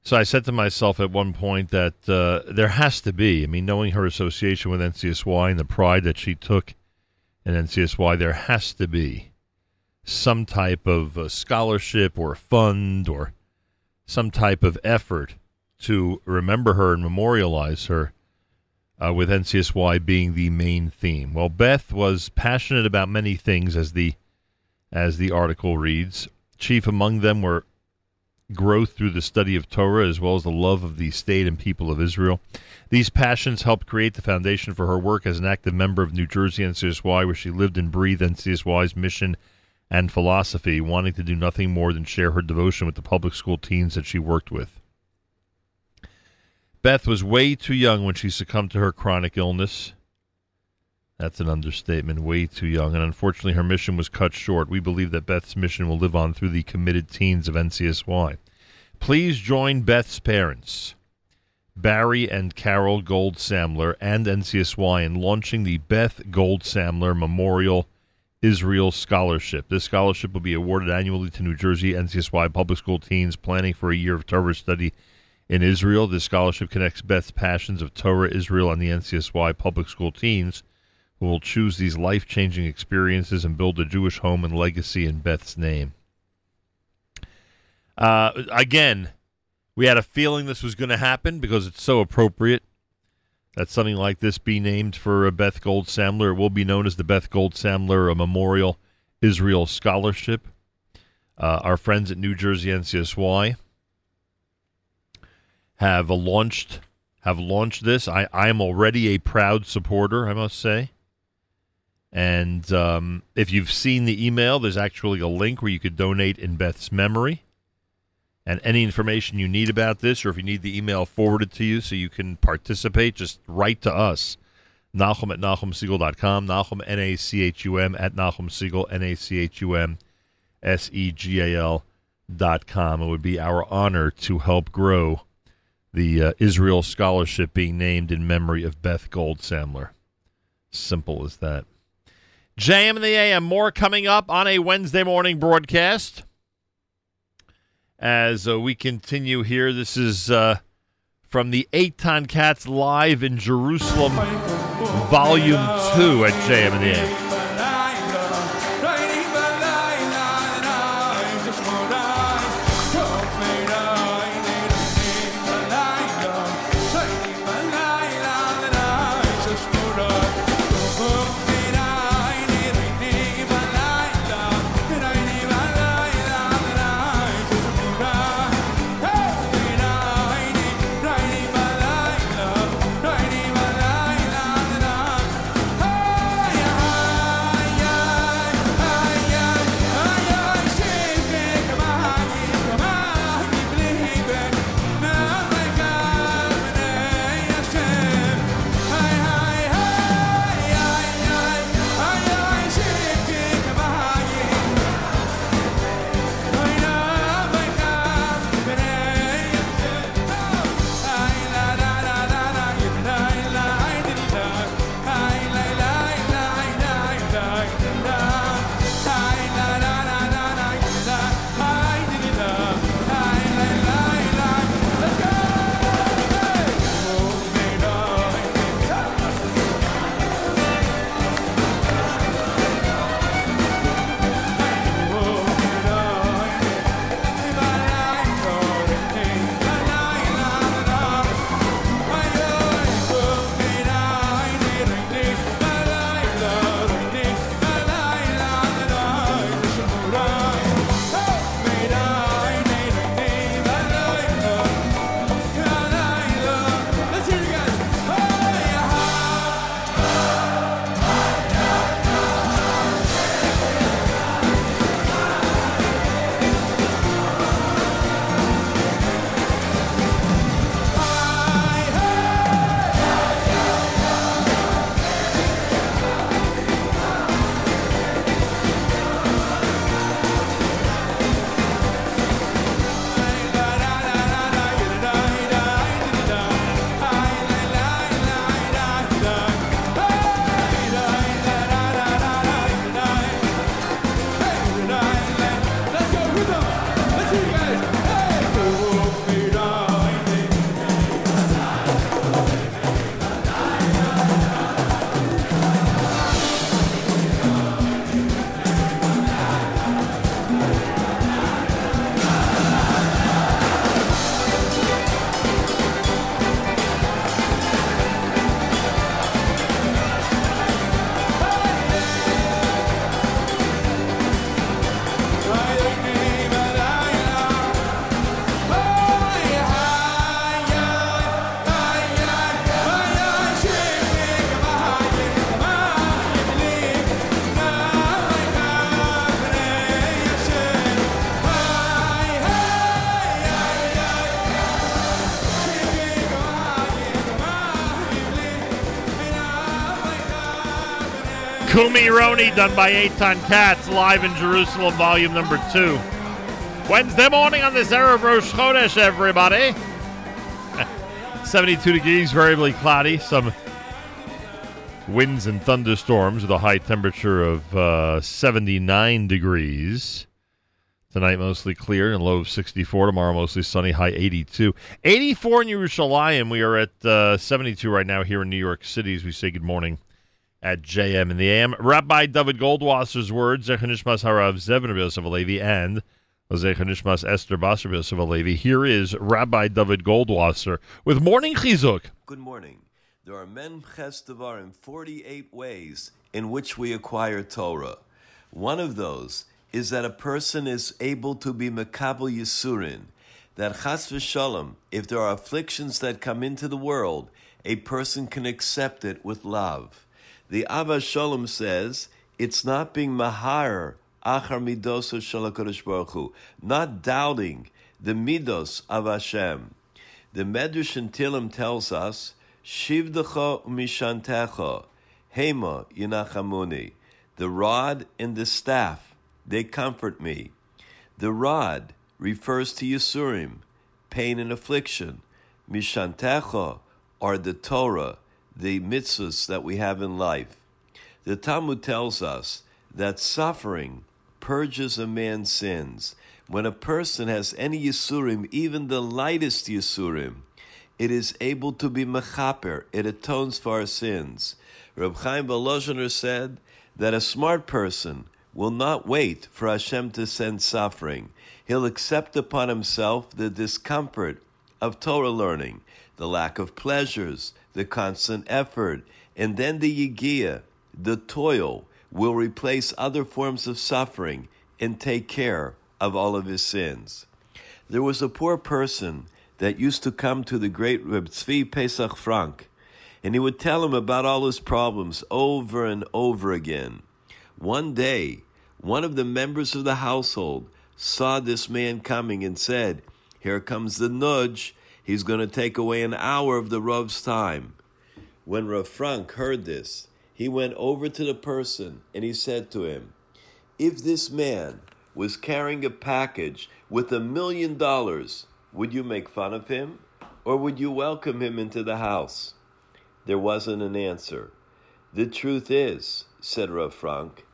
So I said to myself at one point that uh, there has to be, I mean, knowing her association with NCSY and the pride that she took in NCSY, there has to be some type of uh, scholarship or fund or some type of effort to remember her and memorialize her uh, with NCSY being the main theme. Well, Beth was passionate about many things, as the as the article reads. Chief among them were growth through the study of Torah as well as the love of the state and people of Israel. These passions helped create the foundation for her work as an active member of New Jersey NCSY, where she lived and breathed NCSY's mission and philosophy, wanting to do nothing more than share her devotion with the public school teens that she worked with. Beth was way too young when she succumbed to her chronic illness. That's an understatement, way too young. And unfortunately, her mission was cut short. We believe that Beth's mission will live on through the committed teens of NCSY. Please join Beth's parents, Barry and Carol Gold Samler, and NCSY in launching the Beth Gold Samler Memorial Israel Scholarship. This scholarship will be awarded annually to New Jersey NCSY public school teens planning for a year of Torah study in Israel. This scholarship connects Beth's passions of Torah, Israel, and the NCSY public school teens who will choose these life changing experiences and build a Jewish home and legacy in Beth's name. Uh, again, we had a feeling this was going to happen because it's so appropriate that something like this be named for Beth Gold Samler. It will be known as the Beth Gold Samler Memorial Israel Scholarship. Uh, our friends at New Jersey NCSY have launched have launched this. I, I am already a proud supporter, I must say. And um, if you've seen the email, there's actually a link where you could donate in Beth's memory. And any information you need about this, or if you need the email forwarded to you so you can participate, just write to us. Nachum at NachumSegal.com. Nachum, N A C H U M, at Nachum Segal, N A C H U M S E G A L dot com. It would be our honor to help grow the uh, Israel Scholarship being named in memory of Beth Gold Samler. Simple as that. JM and the AM, more coming up on a Wednesday morning broadcast. As uh, we continue here, this is uh, from the Eitan Katz Live in Jerusalem, Volume 2 at JM and the AM. Kumi Roni, done by Eitan Katz, live in Jerusalem, volume number two. Wednesday morning on this Erev Rosh Chodesh, everybody. 72 degrees, variably cloudy, some winds and thunderstorms with a high temperature of uh, 79 degrees. Tonight, mostly clear and low of 64. Tomorrow, mostly sunny, high 82. 84 in Yerushalayim. We are at uh, 72 right now here in New York City as we say good morning at JM in the AM. Rabbi David Goldwasser's words, Zechanishmas Harav Zevin Yosef Alevi and Zechanishmas Esther Basar Yosef Alevi. Here is Rabbi David Goldwasser with Morning Chizuk. Good morning. There are men chestavar in 48 ways in which we acquire Torah. One of those is that a person is able to be Mekabel Yisurin. That chas v'shalom, if there are afflictions that come into the world, a person can accept it with love. The Abba Shalom says it's not being mahar achar midos of Shalakodesh Baruch Hu, not doubting the midos of Hashem. The Medrash in Tilim tells us, Shivdecha umishantecha, Hema yinachamuni, the rod and the staff, they comfort me. The rod refers to Yisurim, pain and affliction. Mishantecha are the Torah, the mitzvahs that we have in life. The Talmud tells us that suffering purges a man's sins. When a person has any Yisurim, even the lightest Yisurim, it is able to be mechaper. It atones for our sins. Reb Chaim Volozhiner said that a smart person will not wait for Hashem to send suffering. He'll accept upon himself the discomfort of Torah learning, the lack of pleasures, the constant effort, and then the yigia, the toil, will replace other forms of suffering and take care of all of his sins. There was a poor person that used to come to the great Reb Tzvi Pesach Frank, and he would tell him about all his problems over and over again. One day, one of the members of the household saw this man coming and said, Here comes the nudge. He's going to take away an hour of the Rav's time. When Rav Frank heard this, he went over to the person and he said to him, If this man was carrying a package with a million dollars, would you make fun of him or would you welcome him into the house? There wasn't an answer. The truth is, said Rav Frank,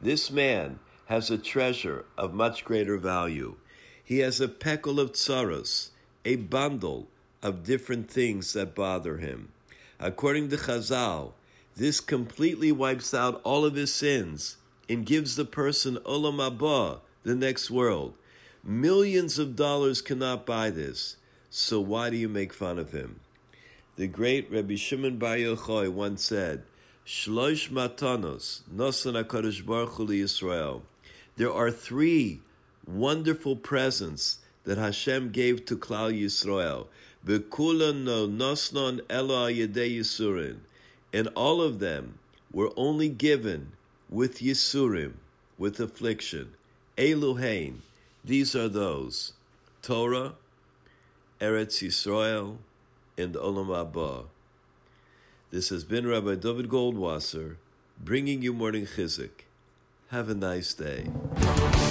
this man has a treasure of much greater value. He has a peckle of tsaros, a bundle of different things that bother him. According to Chazal, this completely wipes out all of his sins and gives the person olam haba, the next world. Millions of dollars cannot buy this, so why do you make fun of him? The great Rabbi Shimon Bar Yochai once said, Shlosh matanos nosan HaKadosh Baruch Hu Yisrael. There are three wonderful presents that Hashem gave to Klal Yisrael. No nosnon elo Yisurin. And all of them were only given with Yisurim, with affliction. Eluhain, these are those. Torah, Eretz Yisrael, and Olam Haba. This has been Rabbi David Goldwasser bringing you Morning Chizuk. Have a nice day.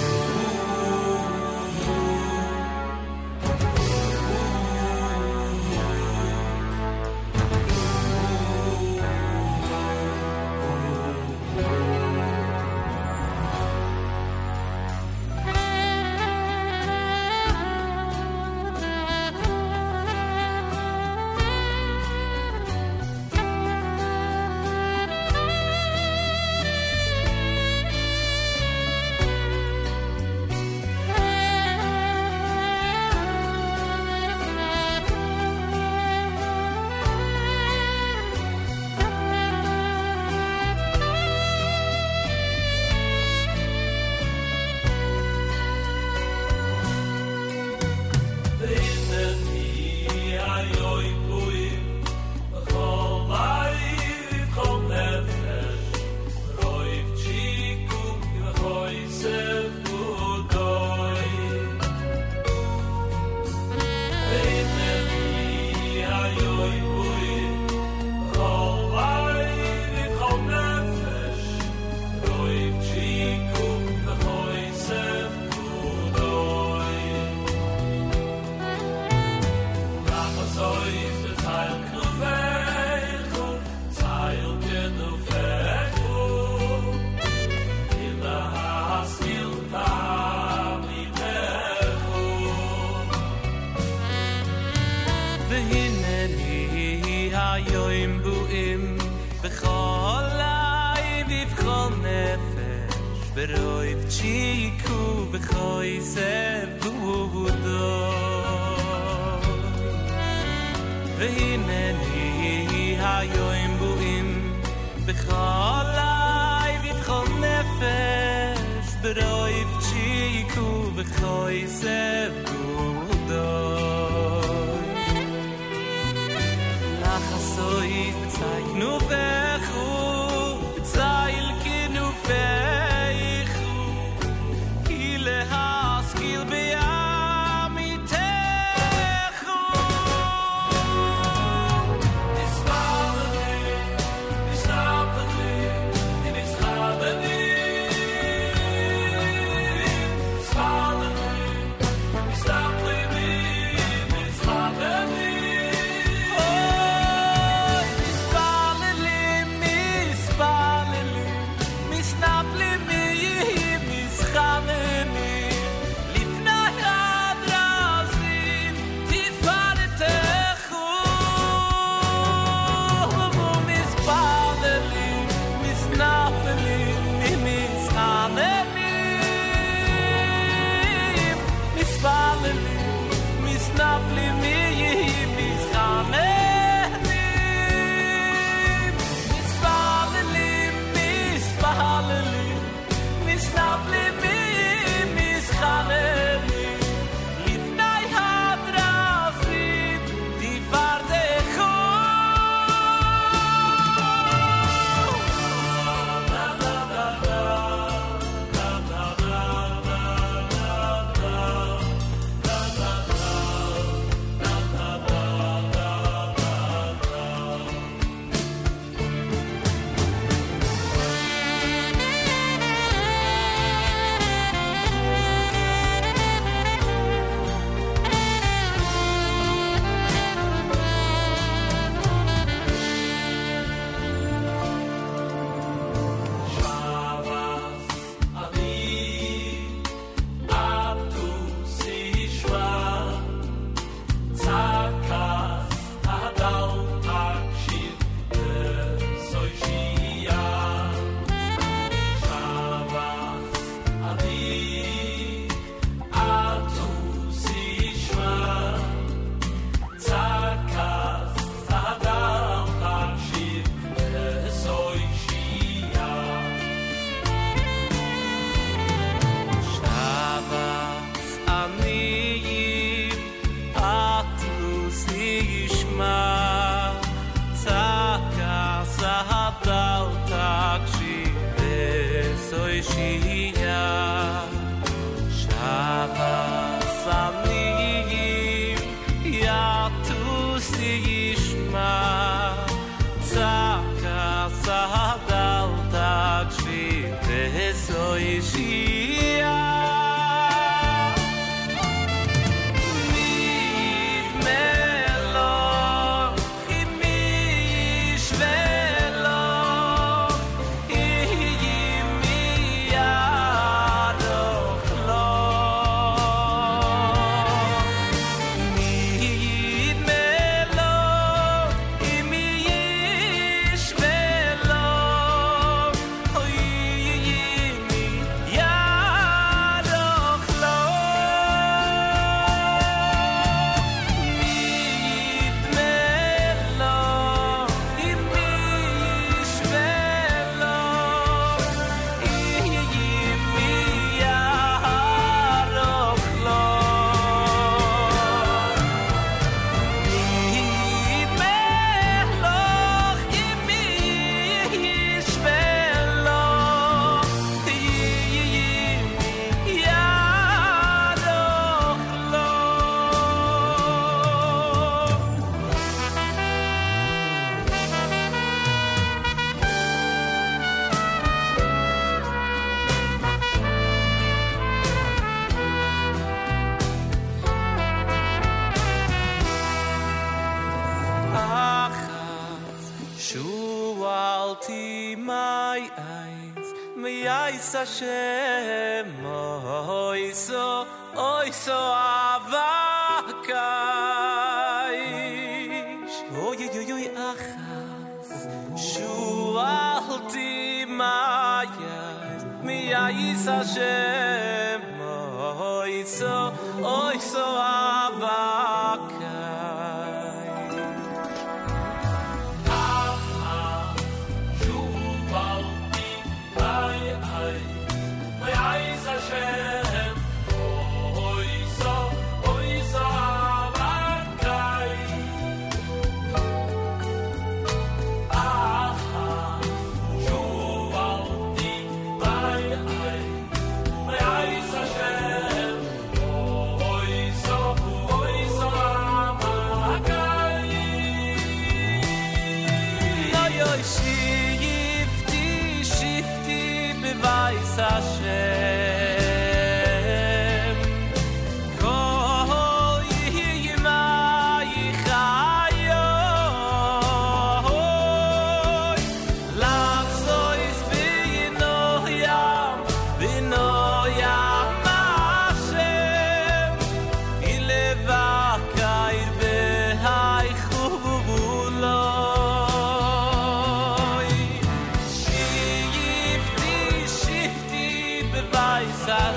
eyes.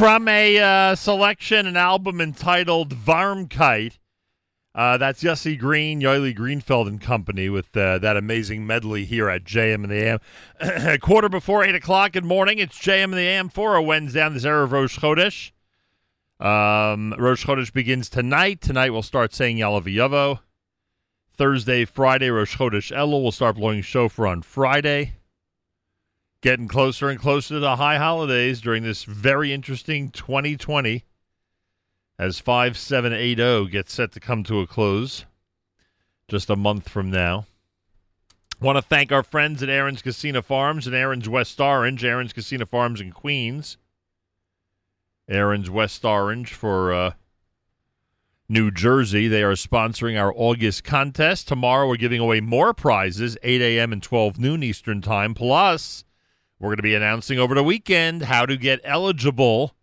From a uh, selection, an album entitled Varmkite. Uh, that's Yossi Green, Yoeli Greenfeld and Company with uh, that amazing medley here at JM in the AM. Quarter before 8 o'clock. Good morning. It's JM in the AM for a Wednesday on this Erev of Rosh Chodesh. Um, Rosh Chodesh begins tonight. Tonight we'll start saying Yalav Thursday, Friday, Rosh Chodesh Elul. We'll start blowing shofar on Friday. Getting closer and closer to the high holidays during this very interesting 2020 as 5780 gets set to come to a close just a month from now. Want to thank our friends at Aron's Kissena Farms and Aron's West Orange, Aron's Kissena Farms in Queens. Aron's West Orange for uh, New Jersey. They are sponsoring our August contest. Tomorrow we're giving away more prizes, 8 a.m. and 12 noon Eastern Time. Plus, we're going to be announcing over the weekend how to get eligible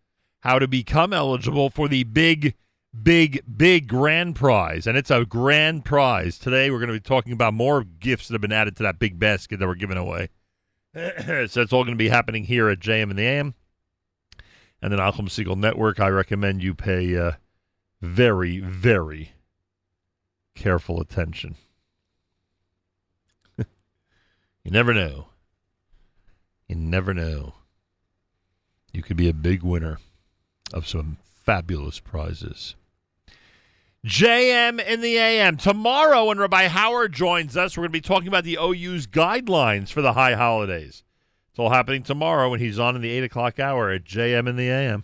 how to become eligible for the big, big, big grand prize. And it's a grand prize. Today, we're going to be talking about more gifts that have been added to that big basket that we're giving away. so it's all going to be happening here at JM in the AM. And then Nachum Segal Network, I recommend you pay uh, very, very careful attention. you never know. You never know. You could be a big winner of some fabulous prizes. JM in the AM. Tomorrow, when Rabbi Howard joins us, we're going to be talking about the OU's guidelines for the high holidays. It's all happening tomorrow when he's on in the 8 o'clock hour at JM in the AM.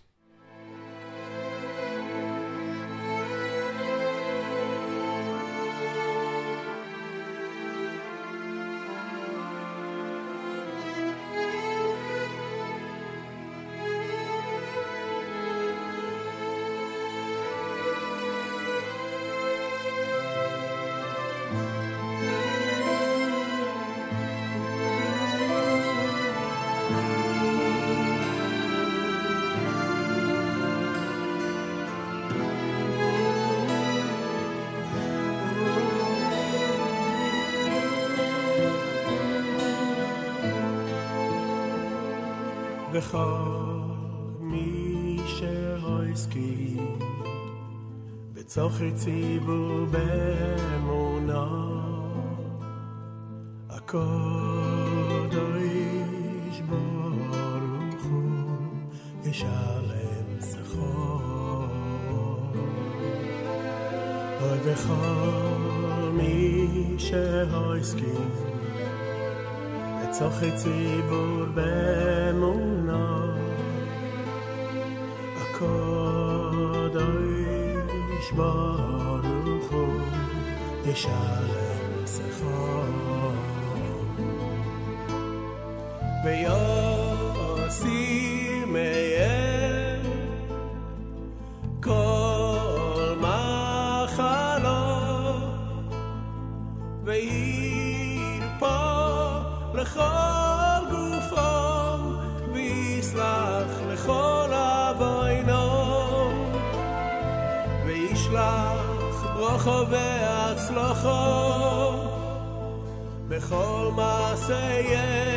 ציבור באמונה הקודש ברוך הוא ישלם שכר אוי וכל מי שהסכים צורכי ציבור באמונה הקודש ברוך הוא ישלם שכר כוחו והצלוחו בכל מעשה יש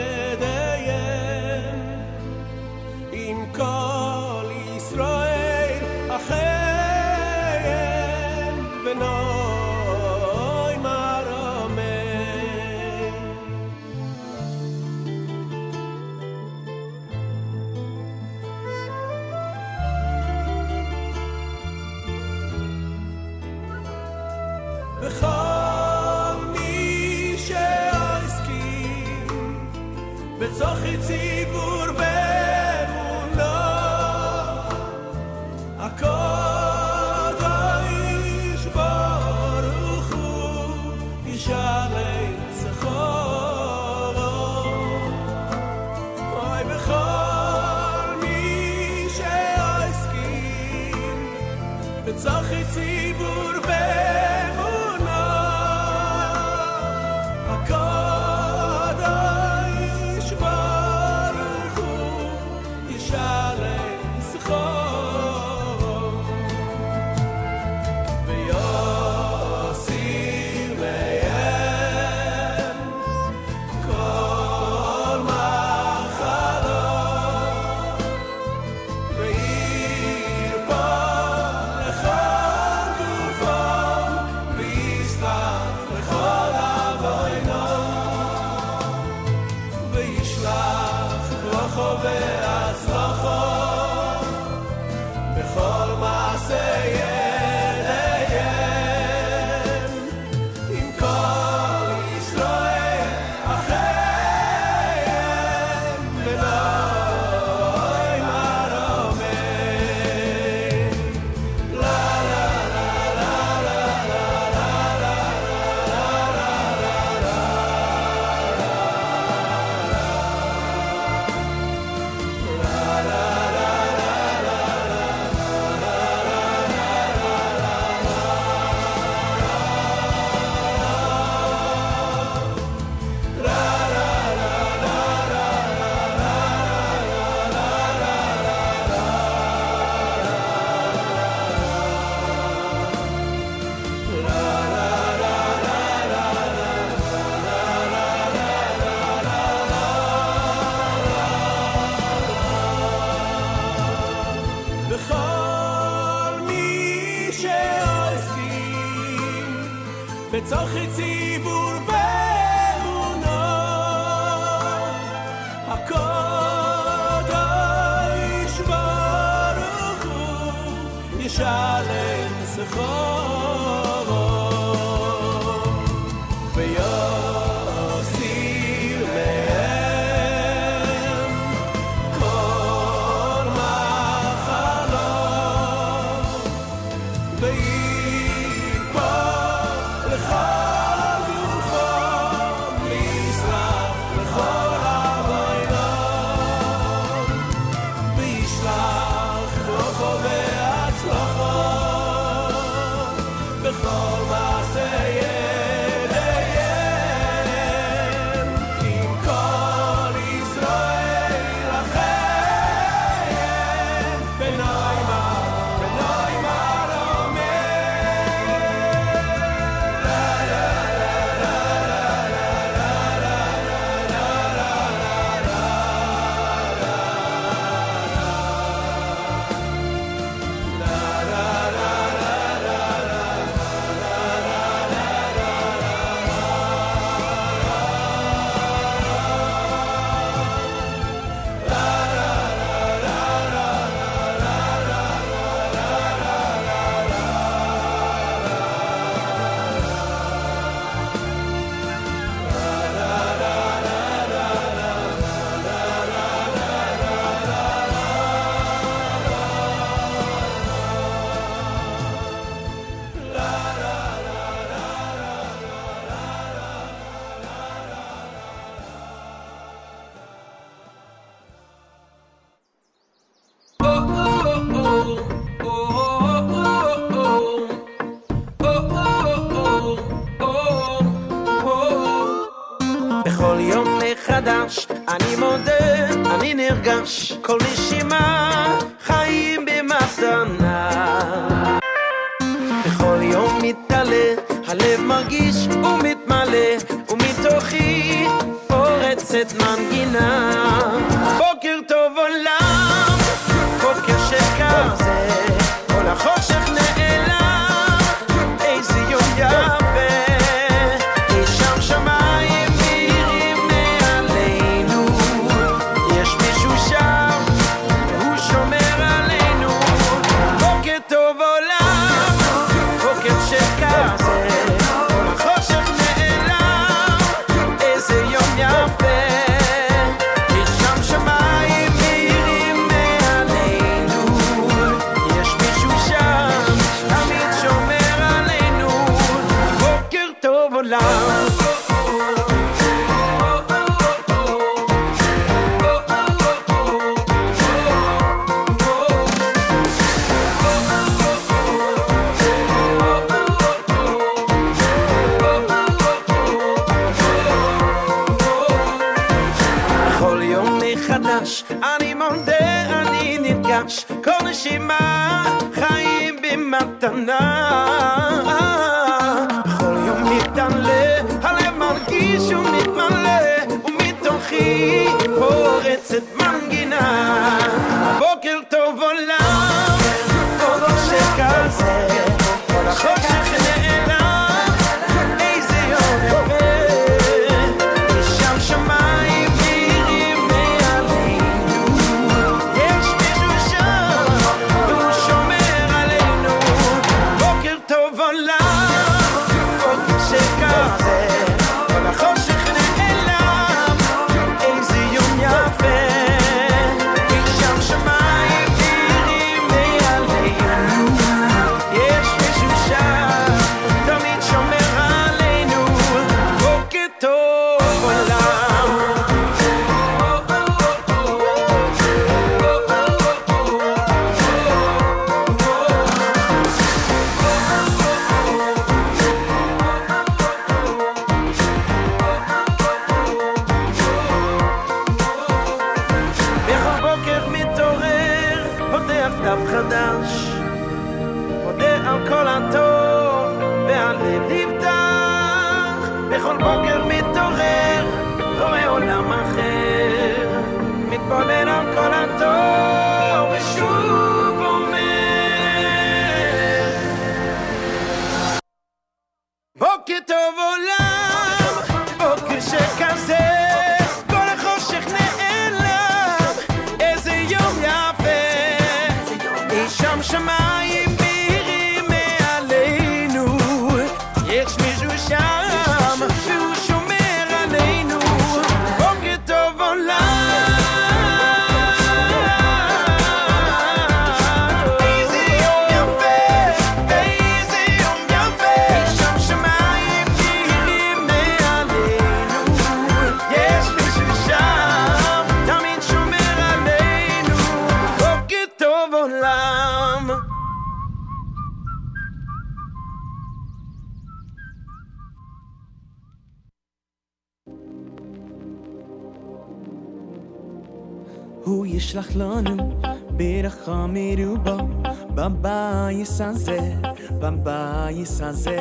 alcancé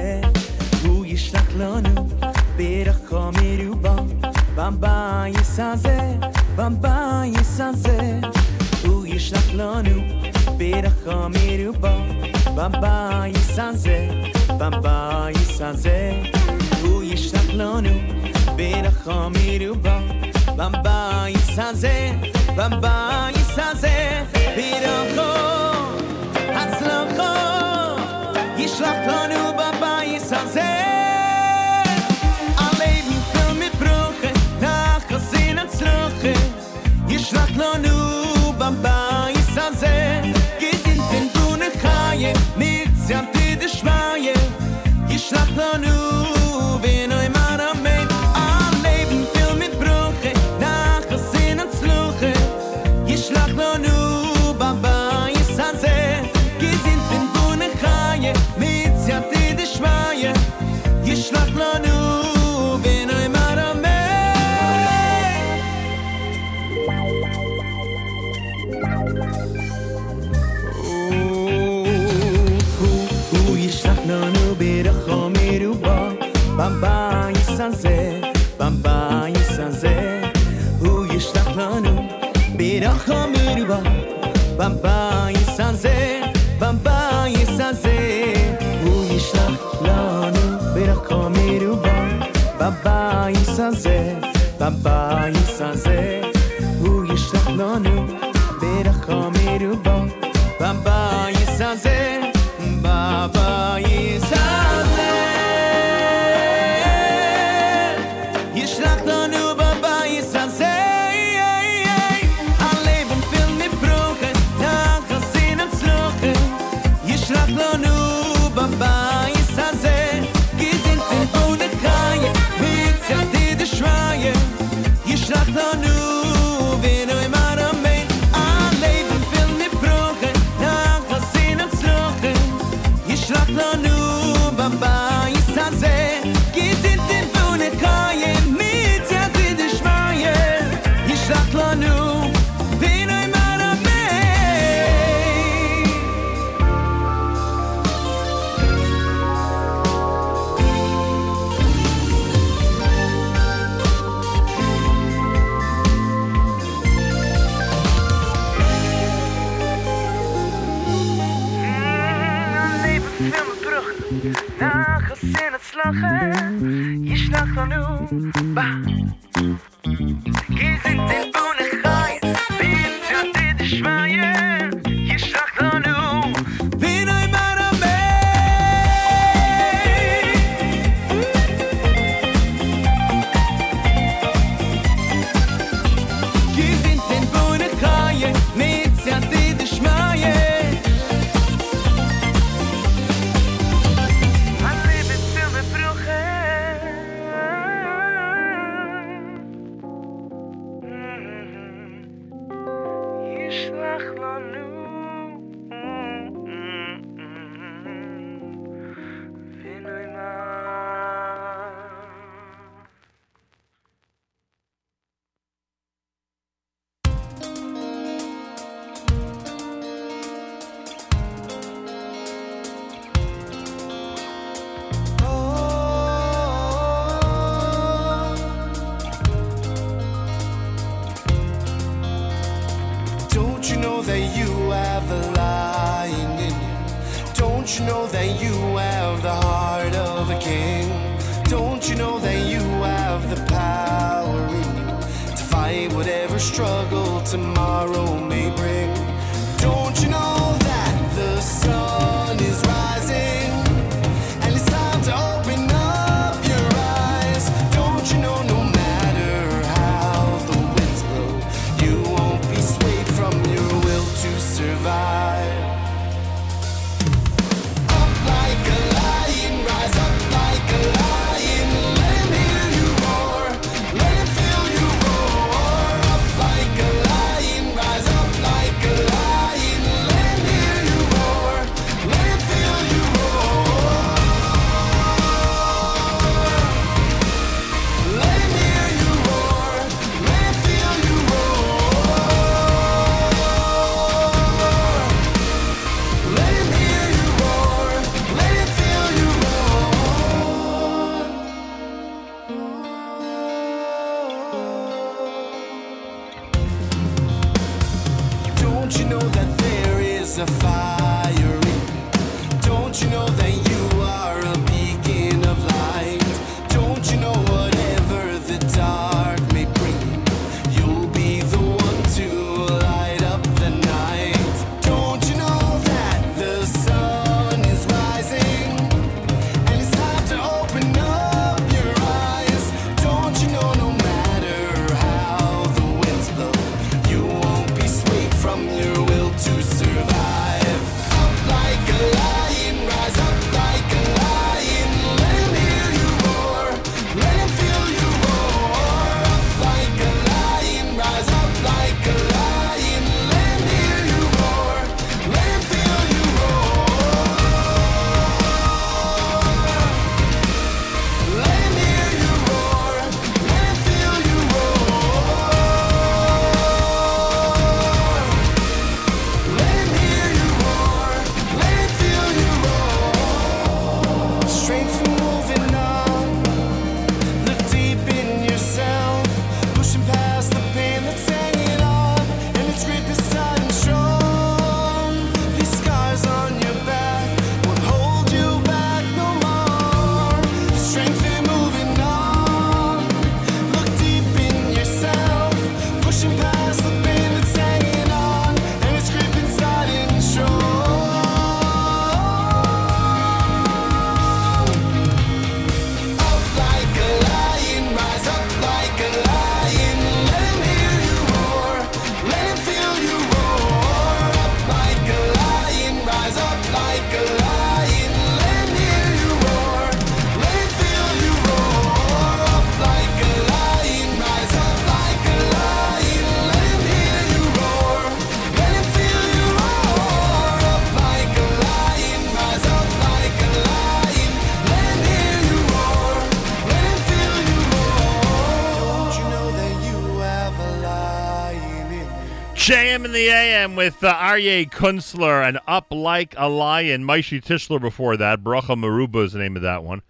AM with uh, Aryeh Kunstler and Up Like a Lion. Maishi Tischler before that. Bracha Maruba is the name of that one.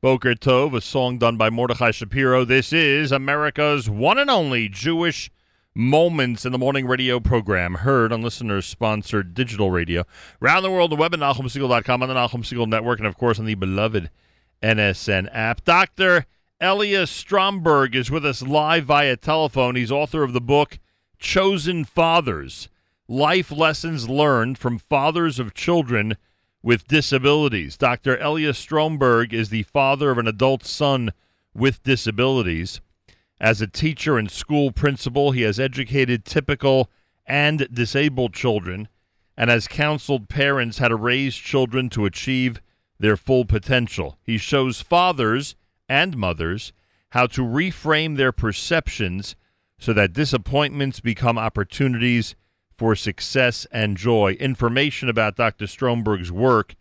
Boker Tov, a song done by Mordechai Shapiro. This is America's one and only Jewish Moments in the Morning radio program, heard on listeners sponsored digital radio. Around the world, the web at NachumSegal.com, on the Nachum Segal Network, and of course on the beloved NSN app. Dr. Elias Stromberg is with us live via telephone. He's author of the book Chosen Fathers Life Lessons Learned from Fathers of Children with Disabilities. Dr. Elias Stromberg is the father of an adult son with disabilities. As a teacher and school principal, he has educated typical and disabled children and has counseled parents how to raise children to achieve their full potential. He shows fathers and mothers how to reframe their perceptions so that disappointments become opportunities for success and joy. Information about Dr. Stromberg's work,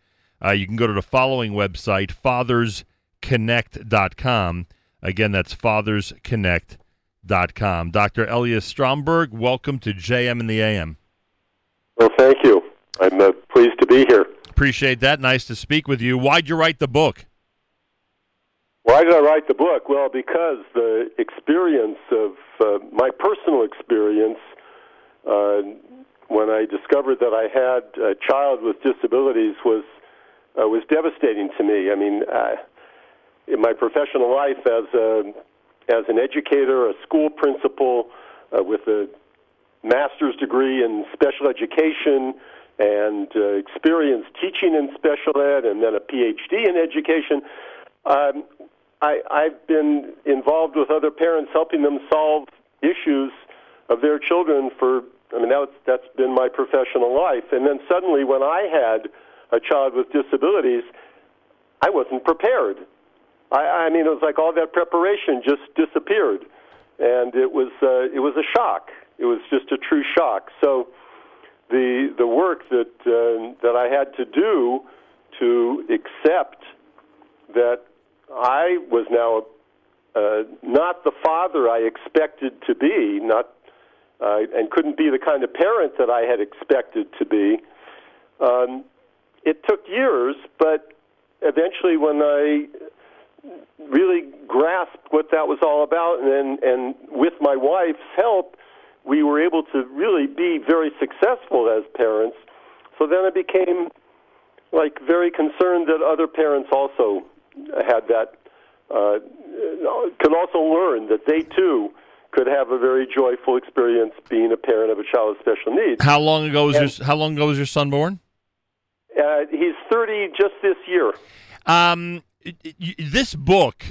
uh, you can go to the following website, fathersconnect.com. Again, that's fathersconnect.com. Dr. Elias Stromberg, welcome to JM in the AM. Well, thank you. I'm uh, pleased to be here. Appreciate that. Nice to speak with you. Why'd you write the book? Why did I write the book? Well, because the experience of uh, my personal experience uh, when I discovered that I had a child with disabilities was uh, was devastating to me. I mean, uh, in my professional life as a as an educator, a school principal uh, with a master's degree in special education and uh, experience teaching in special ed, and then a PhD in education. Um, I, I've been involved with other parents, helping them solve issues of their children for. I mean, that's that's been my professional life. And then suddenly, when I had a child with disabilities, I wasn't prepared. I, I mean, it was like all that preparation just disappeared, and it was uh, it was a shock. It was just a true shock. So, the the work that uh, that I had to do to accept that I was now uh, not the father I expected to be, not uh, and couldn't be the kind of parent that I had expected to be. Um, it took years, but eventually, when I really grasped what that was all about, and and with my wife's help, we were able to really be very successful as parents. So then I became like very concerned that other parents also had that uh, could also learn that they too could have a very joyful experience being a parent of a child with special needs. How long ago was And- your How long ago was your son born? Uh, he's 30 just this year. Um, it- it- y- this book,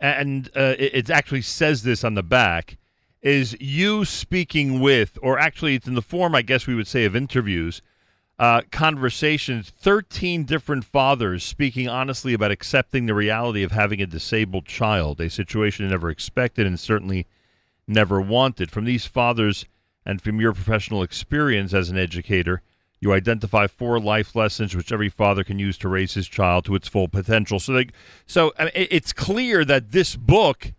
and uh, it actually says this on the back, is you speaking with, or actually, it's in the form, I guess we would say, of interviews, uh, conversations. Thirteen different fathers speaking honestly about accepting the reality of having a disabled child, a situation never expected and certainly never wanted. From these fathers, and from your professional experience as an educator. You identify four life lessons which every father can use to raise his child to its full potential. So, they, so it's clear that this book,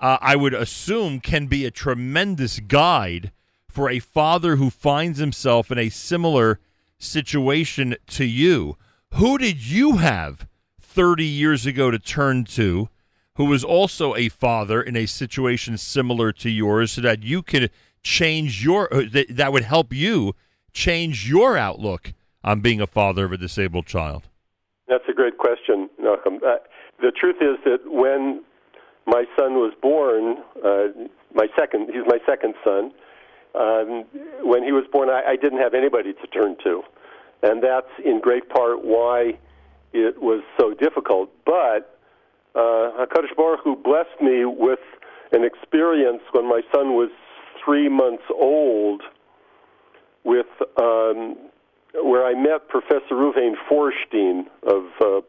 uh, I would assume, can be a tremendous guide for a father who finds himself in a similar situation to you. Who did you have 30 years ago to turn to, who was also a father in a situation similar to yours, so that you could change your uh, that, that would help you change your outlook on being a father of a disabled child? That's a great question, Nachum. Uh, the truth is that when my son was born, uh, my second, he's my second son. Um, when he was born, I, I didn't have anybody to turn to, and that's in great part why it was so difficult. But uh, Hakadosh Baruch Hu blessed me with an experience when my son was three months old, with um, where I met Professor Reuven Feuerstein of uh,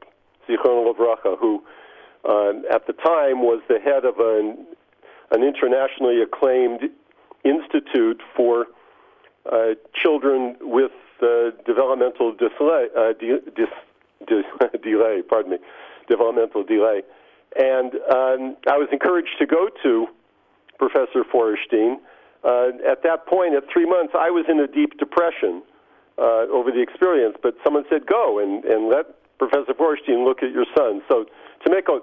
Zichron Levracha, who uh, at the time was the head of an, an internationally acclaimed institute for uh, children with uh, developmental delay, uh, de- dis, de- delay, pardon me, developmental delay. And um, I was encouraged to go to Professor Feuerstein. Uh, at that point, at three months, I was in a deep depression uh, over the experience, but someone said, go and, and let Professor Feuerstein look at your son. So, to make a,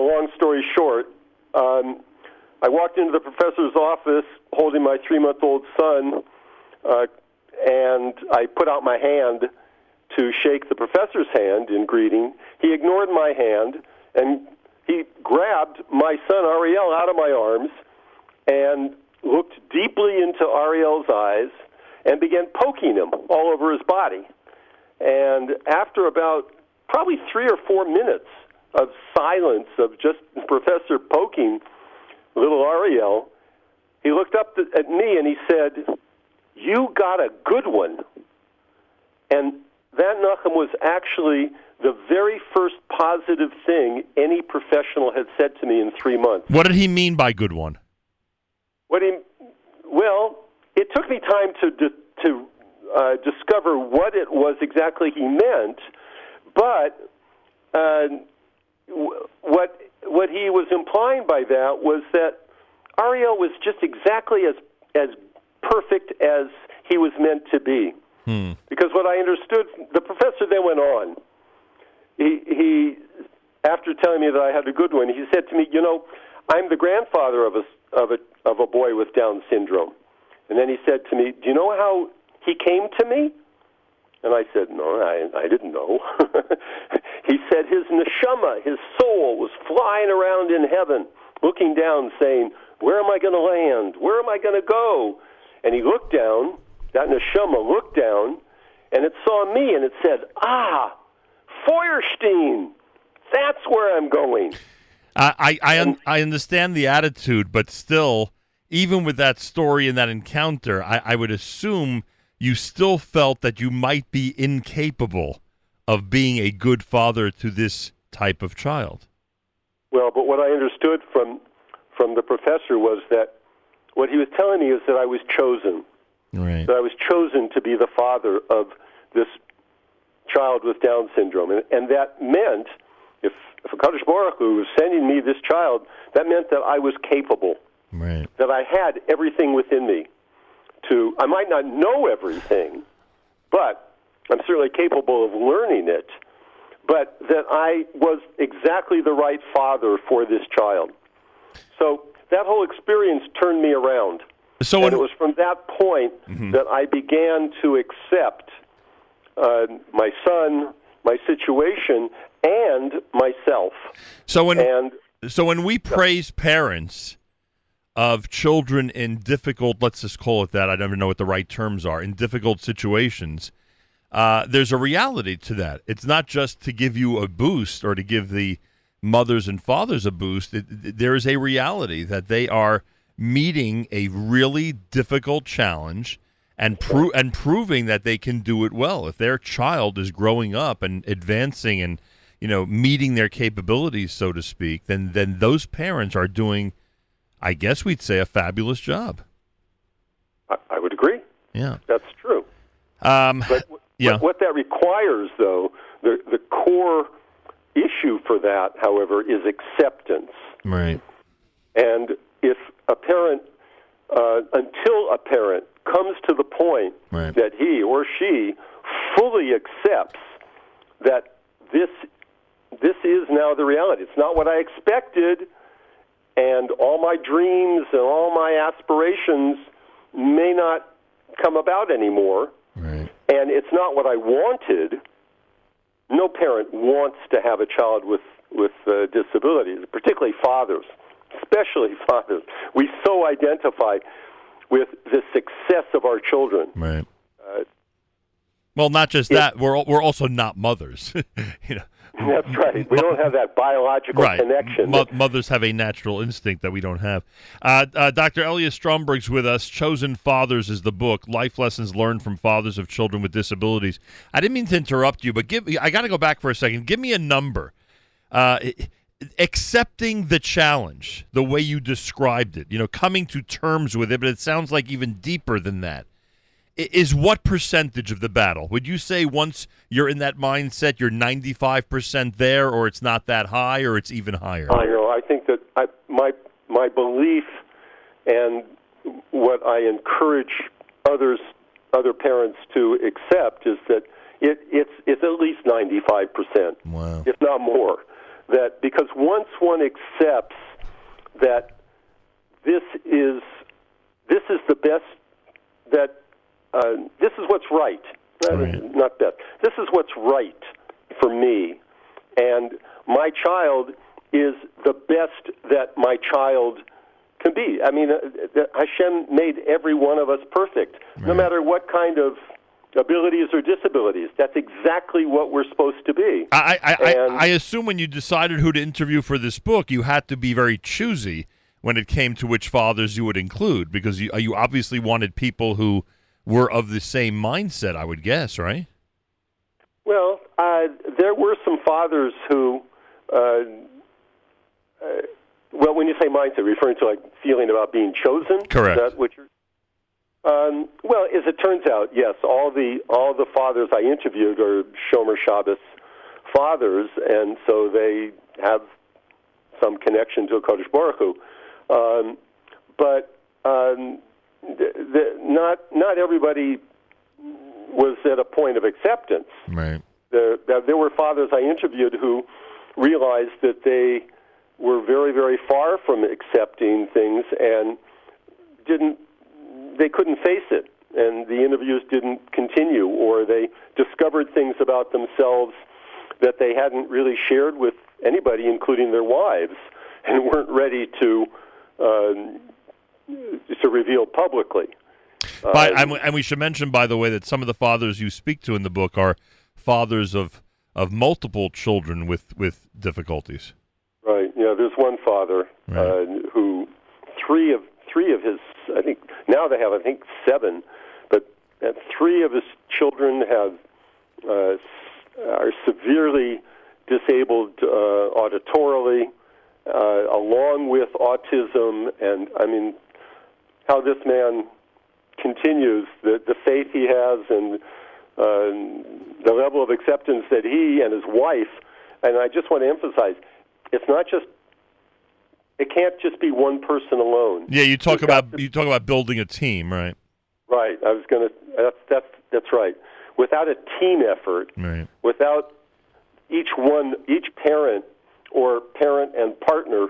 a long story short, um, I walked into the professor's office holding my three month old son, uh, and I put out my hand to shake the professor's hand in greeting. He ignored my hand, and he grabbed my son Ariel out of my arms and looked deeply into Ariel's eyes and began poking him all over his body. And after about probably three or four minutes of silence of just the professor poking little Ariel, he looked up th- at me and he said, You got a good one. And that, Nachum, was actually the very first positive thing any professional had said to me in three months. What did he mean by good one? What he, well, it took me time to di- to uh, discover what it was exactly he meant, but uh, what what he was implying by that was that Ariel was just exactly as as perfect as he was meant to be. Hmm. Because what I understood, the professor then went on. He, he, after telling me that I had a good one, he said to me, "You know, I'm the grandfather of a of a of a boy with Down syndrome." And then he said to me, "Do you know how he came to me?" And I said, "No, I I didn't know." he said his neshama, his soul, was flying around in heaven, looking down, saying, "Where am I going to land? Where am I going to go?" And he looked down. That neshama looked down, and it saw me, and it said, "Ah, Feuerstein, that's where I'm going." I I I, un- I understand the attitude, but still, even with that story and that encounter, I, I would assume you still felt that you might be incapable of being a good father to this type of child. Well, but what I understood from from the professor was that what he was telling me is that I was chosen. Right. That I was chosen to be the father of this child with Down syndrome, and, and that meant if if Hakadosh Baruch Hu was sending me this child, that meant that I was capable. Right. That I had everything within me to. I might not know everything, but I'm certainly capable of learning it. But that I was exactly the right father for this child. So that whole experience turned me around. So and when- it was from that point Mhm. that I began to accept uh, my son, my situation, and myself. So when and so when we praise parents of children in difficult, let's just call it that. I don't even know what the right terms are in difficult situations. Uh, there's a reality to that. It's not just to give you a boost or to give the mothers and fathers a boost. It, it- there is a reality that they are meeting a really difficult challenge and pro- and proving that they can do it well. If their child is growing up and advancing and you know meeting their capabilities, so to speak, then then those parents are doing, I guess we'd say, a fabulous job. I, I would agree. Yeah. That's true. Um, But yeah. what, what that requires, though, the the core issue for that, however, is acceptance. Right. And if a parent, uh, until a parent comes to the point Right. that he or she fully accepts that this this is now the reality. It's not what I expected, and all my dreams and all my aspirations may not come about anymore. Right. And it's not what I wanted. No parent wants to have a child with with uh, disabilities, particularly fathers, especially fathers. We so identify with the success of our children. Right. Uh, Well, not just that. We're we're also not mothers. you know. that's right. We don't have that biological right. connection. Mo- mothers have a natural instinct that we don't have. Uh, uh, Dr. Elias Stromberg's with us. Chosen Fathers is the book. Life lessons learned from fathers of children with disabilities. I didn't mean to interrupt you, but give I got to go back for a second. Give me a number. Uh, accepting the challenge, the way you described it, you know, coming to terms with it, but it sounds like even deeper than that. Is what percentage of the battle? Would you say once you're in that mindset, you're 95% there, or it's not that high, or it's even higher? I know. I think that I, my my belief and what I encourage others, other parents to accept is that it, it's it's at least ninety five percent, Wow. if not more. That because once one accepts that this is this is the best that uh, this is what's right, Uh, not best. This is what's right for me, and my child is the best that my child can be. I mean, uh, Hashem made every one of us perfect, no matter what kind of abilities or disabilities. That's exactly what we're supposed to be. I, I, I, I assume when you decided who to interview for this book, you had to be very choosy when it came to which fathers you would include, because you, you obviously wanted people who were of the same mindset, I would guess, right? Well, uh, there were some fathers who, uh, uh, well, when you say mindset, referring to like feeling about being chosen. Correct. Is that what you're? Um, well, as it turns out, yes, all the all the fathers I interviewed are Shomer Shabbos fathers, and so they have some connection to Hakadosh Baruch Hu. Um, but um, the, the, not not everybody was at a point of acceptance Right. there, there there were fathers I interviewed who realized that they were very, very far from accepting things and didn't, they couldn't face it. And the interviews didn't continue, or they discovered things about themselves that they hadn't really shared with anybody, including their wives, and weren't ready to um, to reveal publicly. By, Um, and, we should mention, by the way, that some of the fathers you speak to in the book are fathers of of multiple children with with difficulties. Right. Yeah. There's one father uh, who three of three of his I think now they have I think seven, but uh, three of his children have uh, are severely disabled uh, auditorily, uh, along with autism, and I mean how this man continues the the faith he has and uh, the level of acceptance that he and his wife and I just want to emphasize it's not just it can't just be one person alone. Yeah, you talk about you talk about building a team, right? Right. I was going to that's that's that's right. Without a team effort, Right. without each one each parent or parent and partner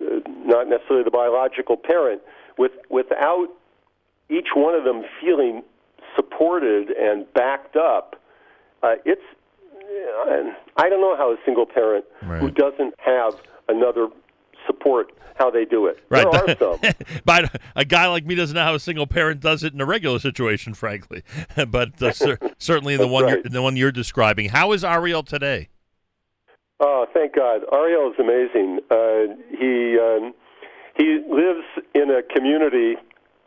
uh, not necessarily the biological parent with without each one of them feeling supported and backed up uh, it's uh, I don't know how a single parent who doesn't have another support how they do it. Right. There are some. but a guy like me doesn't know how a single parent does it in a regular situation, frankly. but uh, cer- certainly the one right. you're, the one you're describing. How is Ariel today? Oh, thank God! Ariel is amazing. Uh, he um, he lives in a community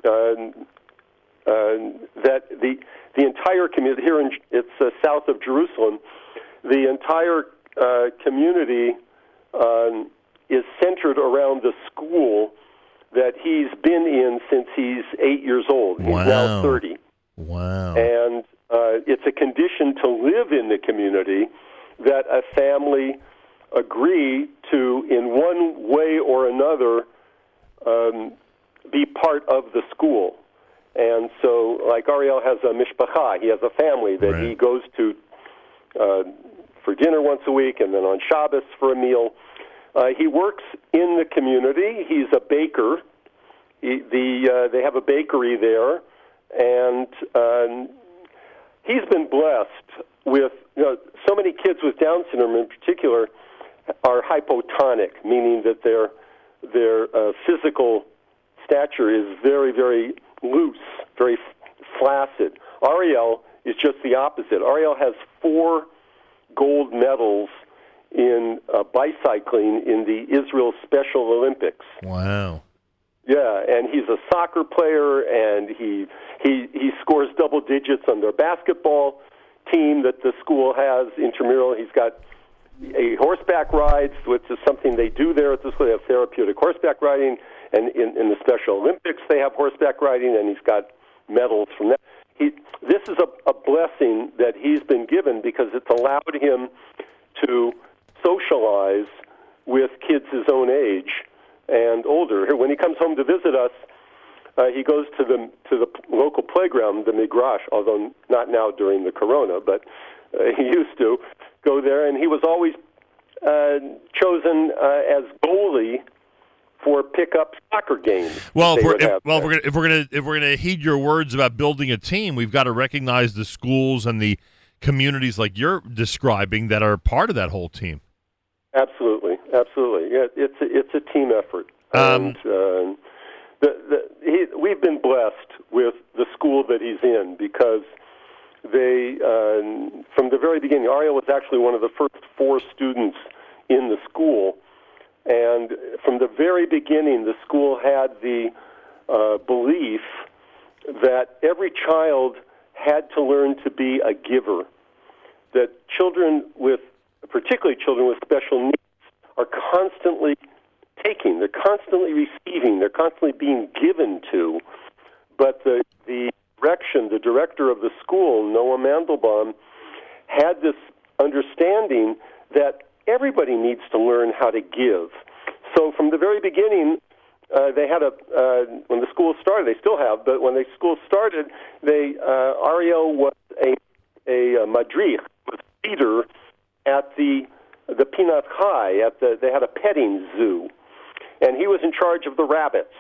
uh, uh, that the the entire community here in it's uh, south of Jerusalem. The entire uh, community um, is centered around the school that he's been in since he's eight years old. He's Wow. now thirty. Wow. And uh, it's a condition to live in the community that a family agree to, in one way or another, um, be part of the school. And so, like Ariel has a mishpacha, he has a family that he goes to uh, for dinner once a week, and then on Shabbos for a meal. Uh, he works in the community. He's a baker. He, the uh, they have a bakery there, and um, he's been blessed with you know so many kids with Down syndrome in particular are hypotonic, meaning that their their uh, physical stature is very very loose, very flaccid. Ariel is just the opposite. Ariel has four gold medals in uh, bicycling in the Israel Special Olympics. Wow. Yeah, and he's a soccer player, and he he he scores double digits on their basketball team that the school has intramural. He's got a horseback rides, which is something they do there at the school. They have therapeutic horseback riding, and in, in the Special Olympics they have horseback riding, and he's got medals from that. He this is a, a blessing that he's been given because it's allowed him to socialize with kids his own age and older. When he comes home to visit us, uh, he goes to the to the local playground, the Migrash, although not now during the Corona, but uh, he used to go there, and he was always uh, chosen uh, as goalie for pickup soccer games. Well, if we're, if, well, if there. we're gonna if we're gonna if we're gonna heed your words about building a team, we've got to recognize the schools and the communities like you're describing that are part of that whole team. Absolutely, absolutely. Yeah, it's a, it's a team effort, and uh, the, the, he, we've been blessed with the school that he's in because they, uh, from the very beginning, Ariel was actually one of the first four students in the school, and from the very beginning, the school had the uh, belief that every child had to learn to be a giver. That children with, particularly children with special needs, are constantly taking, they're constantly receiving, they're constantly being given to. But the, the direction, the director of the school, Noah Mandelbaum, had this understanding that everybody needs to learn how to give. So from the very beginning, uh, they had a uh, when the school started. They still have, but when the school started, they uh, Ariel was a a uh, madrich, a leader at the the Pinat Chai. At the they had a petting zoo, and he was in charge of the rabbits.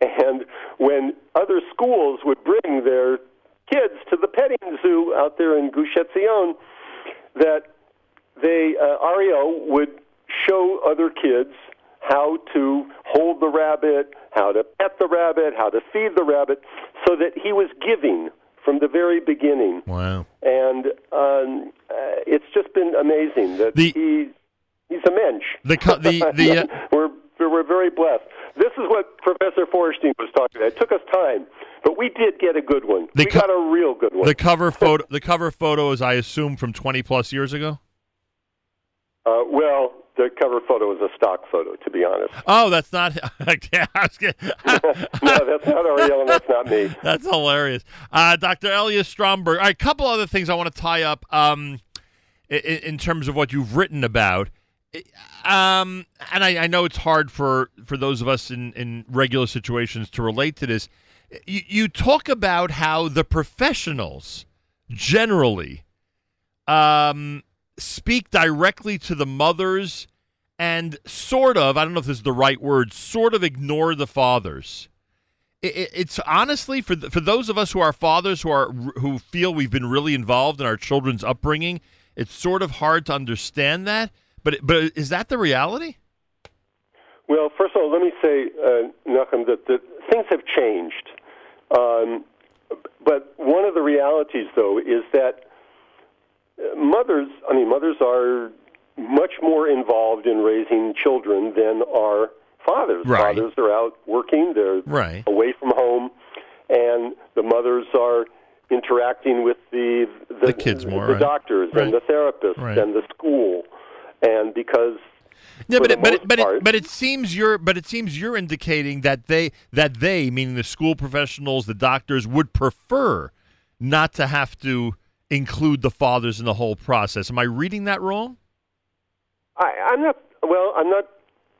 And when other schools would bring their kids to the petting zoo out there in Gush Etzion, that they uh, would show other kids how to hold the rabbit, how to pet the rabbit, how to feed the rabbit, so that he was giving from the very beginning. Wow. And um, uh, it's just been amazing that he he's a mensch. The the the uh, we're we're very blessed. This is what Professor Feuerstein was talking about. It took us time, but we did get a good one. The we co- got a real good one. the cover photo the cover photo is I assume from twenty plus years ago. Uh, well, the cover photo is a stock photo, to be honest. Oh, that's not. okay, no, that's not Ariel, and that's not me. That's hilarious. Uh, Dr. Elias Stromberg. Right, a couple other things I want to tie up um, in, in terms of what you've written about. Um, and I, I know it's hard for, for those of us in, in regular situations to relate to this. You, you talk about how the professionals generally um, speak directly to the mothers and sort of, I don't know if this is the right word, sort of ignore the fathers it, it's honestly for the, for those of us who are fathers who are who feel we've been really involved in our children's upbringing. It's sort of hard to understand that, but but is that the reality? Well, first of all, let me say, uh, Nachum, that, that things have changed. Um, but one of the realities, though, is that uh, mothers, I mean, mothers are much more involved in raising children than are fathers. Right. Fathers are out working, they're Right. away from home, and the mothers are interacting with the the, The kids more, the right. doctors and the therapists and the school, and because Yeah, but it, but it, but part- it, but it seems you're but it seems you're indicating that they that they meaning the school professionals, the doctors would prefer not to have to include the fathers in the whole process. Am I reading that wrong? I, I'm not. Well, I'm not.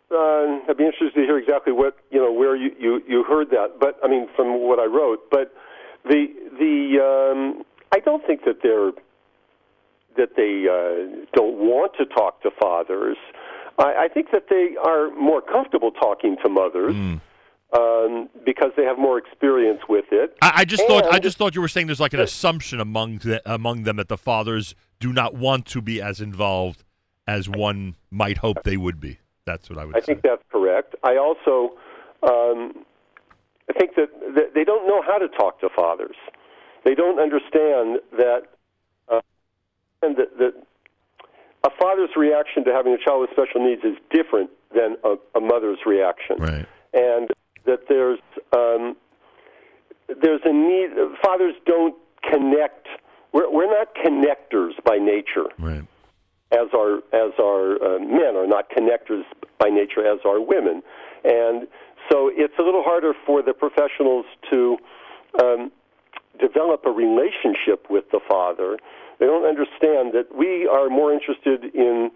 Uh, I'd be interested to hear exactly what you know where you, you, you heard that. But I mean, from what I wrote. But the the um, I don't think that they're that they uh, don't want to talk to fathers. I, I think that they are more comfortable talking to mothers um, because they have more experience with it. I, I just thought I just thought you were saying there's like an assumption among the, among them that the fathers do not want to be as involved as one might hope they would be. That's what I would I say. think that's correct. I also um, I think that, that they don't know how to talk to fathers. They don't understand that and that, that a father's reaction to having a child with special needs is different than a, a mother's reaction, right. and that there's um, there's a need. Fathers don't connect. We're, we're not connectors by nature Right. as our as our uh, men are not connectors by nature as are women, and so it's a little harder for the professionals to um, develop a relationship with the father. They don't understand that we are more interested in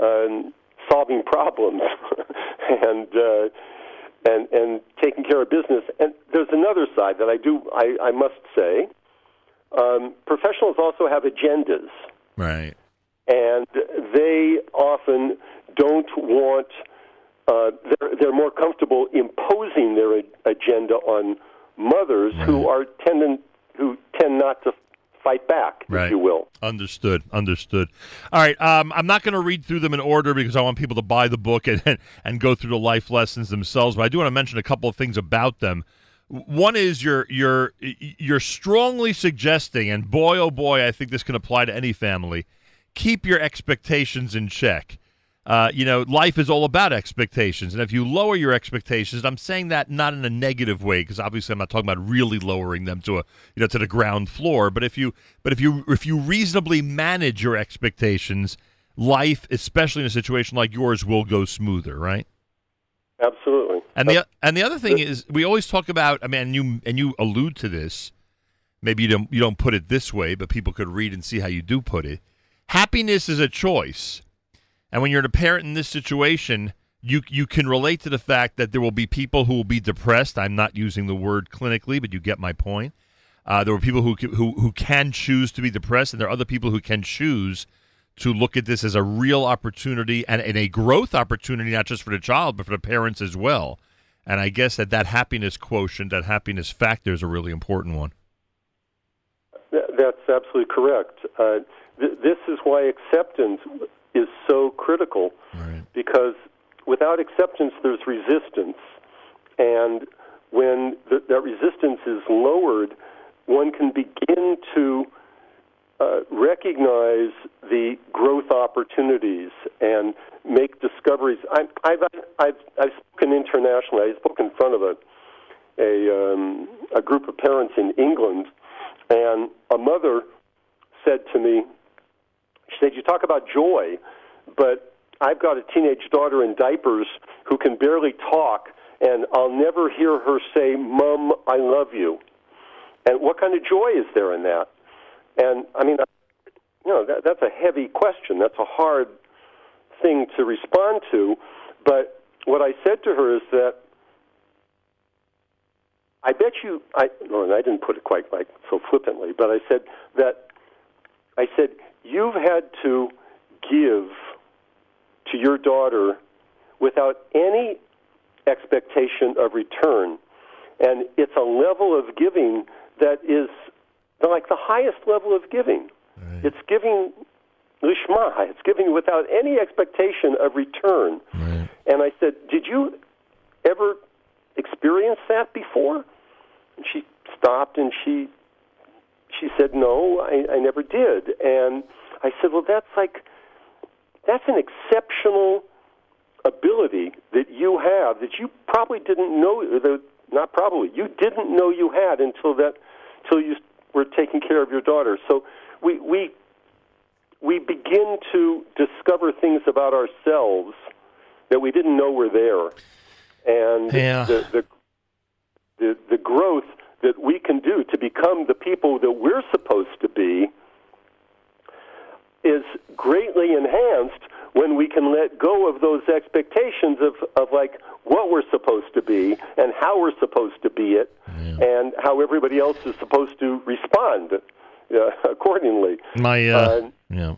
um, solving problems and. Uh, and and taking care of business. And there's another side that I do I, I must say. Um, professionals also have agendas Right. and they often don't want. Uh, they're, they're more comfortable imposing their agenda on mothers who are tendent who tend not to fight back, Right. if you will. Understood. Understood. All right. Um, I'm not going to read through them in order because I want people to buy the book and, and, and go through the life lessons themselves. But I do want to mention a couple of things about them. One is you're you're you're strongly suggesting, and boy oh boy, I think this can apply to any family. Keep your expectations in check. Uh, you know, life is all about expectations, and if you lower your expectations, and I'm saying that not in a negative way, because obviously I'm not talking about really lowering them to a you know to the ground floor. But if you but if you if you reasonably manage your expectations, life, especially in a situation like yours, will go smoother, right? Absolutely. And the and the other thing is, we always talk about. I mean, and you and you allude to this. Maybe you don't you don't put it this way, but people could read and see how you do put it. Happiness is a choice, and when you're a parent in this situation, you you can relate to the fact that there will be people who will be depressed. I'm not using the word clinically, but you get my point. Uh, there were people who who who can choose to be depressed, and there are other people who can choose to look at this as a real opportunity and, and a growth opportunity, not just for the child, but for the parents as well. And I guess that that happiness quotient, that happiness factor, is a really important one. That's absolutely correct. Uh, th- this is why acceptance is so critical, because without acceptance, there's resistance, and when th- that resistance is lowered, one can begin to uh, recognize the growth opportunities and make discoveries. I, I've, I've, I've spoken internationally. I spoke in front of a a, um, a group of parents in England, and a mother said to me, she said, "You talk about joy, but I've got a teenage daughter in diapers who can barely talk, and I'll never hear her say, "Mom, I love you." And what kind of joy is there in that? And I mean, you know, that, that's a heavy question. That's a hard thing to respond to. But what I said to her is that I bet you, I, no, I didn't put it quite like so flippantly, but I said that, I said, you've had to give to your daughter without any expectation of return. and it's a level of giving that is like the highest level of giving. It's giving lishma. It's giving without any expectation of return. And I said, "Did you ever experience that before?" And she stopped and she she said, "No, I, I never did." And I said, "Well, that's like that's an exceptional ability that you have that you probably didn't know. That, not probably, you didn't know you had until that until you were taking care of your daughter. So we we we begin to discover things about ourselves that we didn't know were there, and Yeah. the, the the the growth that we can do to become the people that we're supposed to be is greatly enhanced when we can let go of those expectations of, of like what we're supposed to be and how we're supposed to be it and how everybody else is supposed to respond uh, accordingly. My uh, Uh, yeah.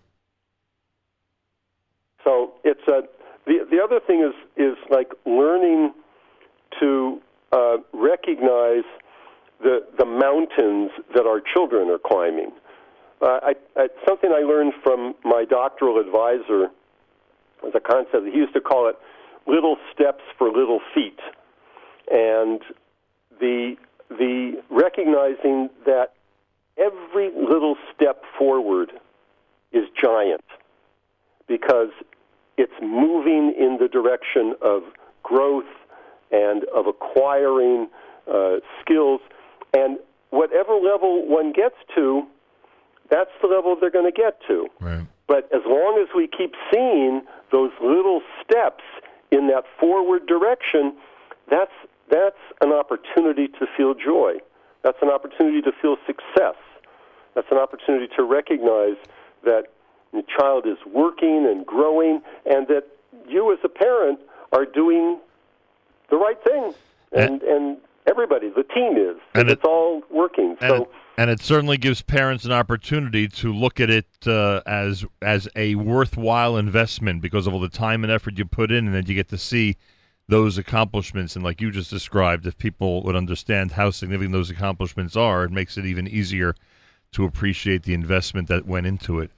so it's a the the other thing is is like learning to uh, recognize the the mountains that our children are climbing. Uh, I, I, something I learned from my doctoral advisor was a concept. He used to call it "little steps for little feet," and the the recognizing that every little step forward is giant because it's moving in the direction of growth and of acquiring uh, skills. And whatever level one gets to, that's the level they're going to get to. Right. But as long as we keep seeing those little steps in that forward direction, that's that's an opportunity to feel joy. That's an opportunity to feel success. That's an opportunity to recognize that the child is working and growing, and that you as a parent are doing the right thing, and and everybody, the team is, And it's all working. And, So it, and it certainly gives parents an opportunity to look at it uh, as as a worthwhile investment because of all the time and effort you put in, and then you get to see those accomplishments. And like you just described, if people would understand how significant those accomplishments are, it makes it even easier to appreciate the investment that went into it.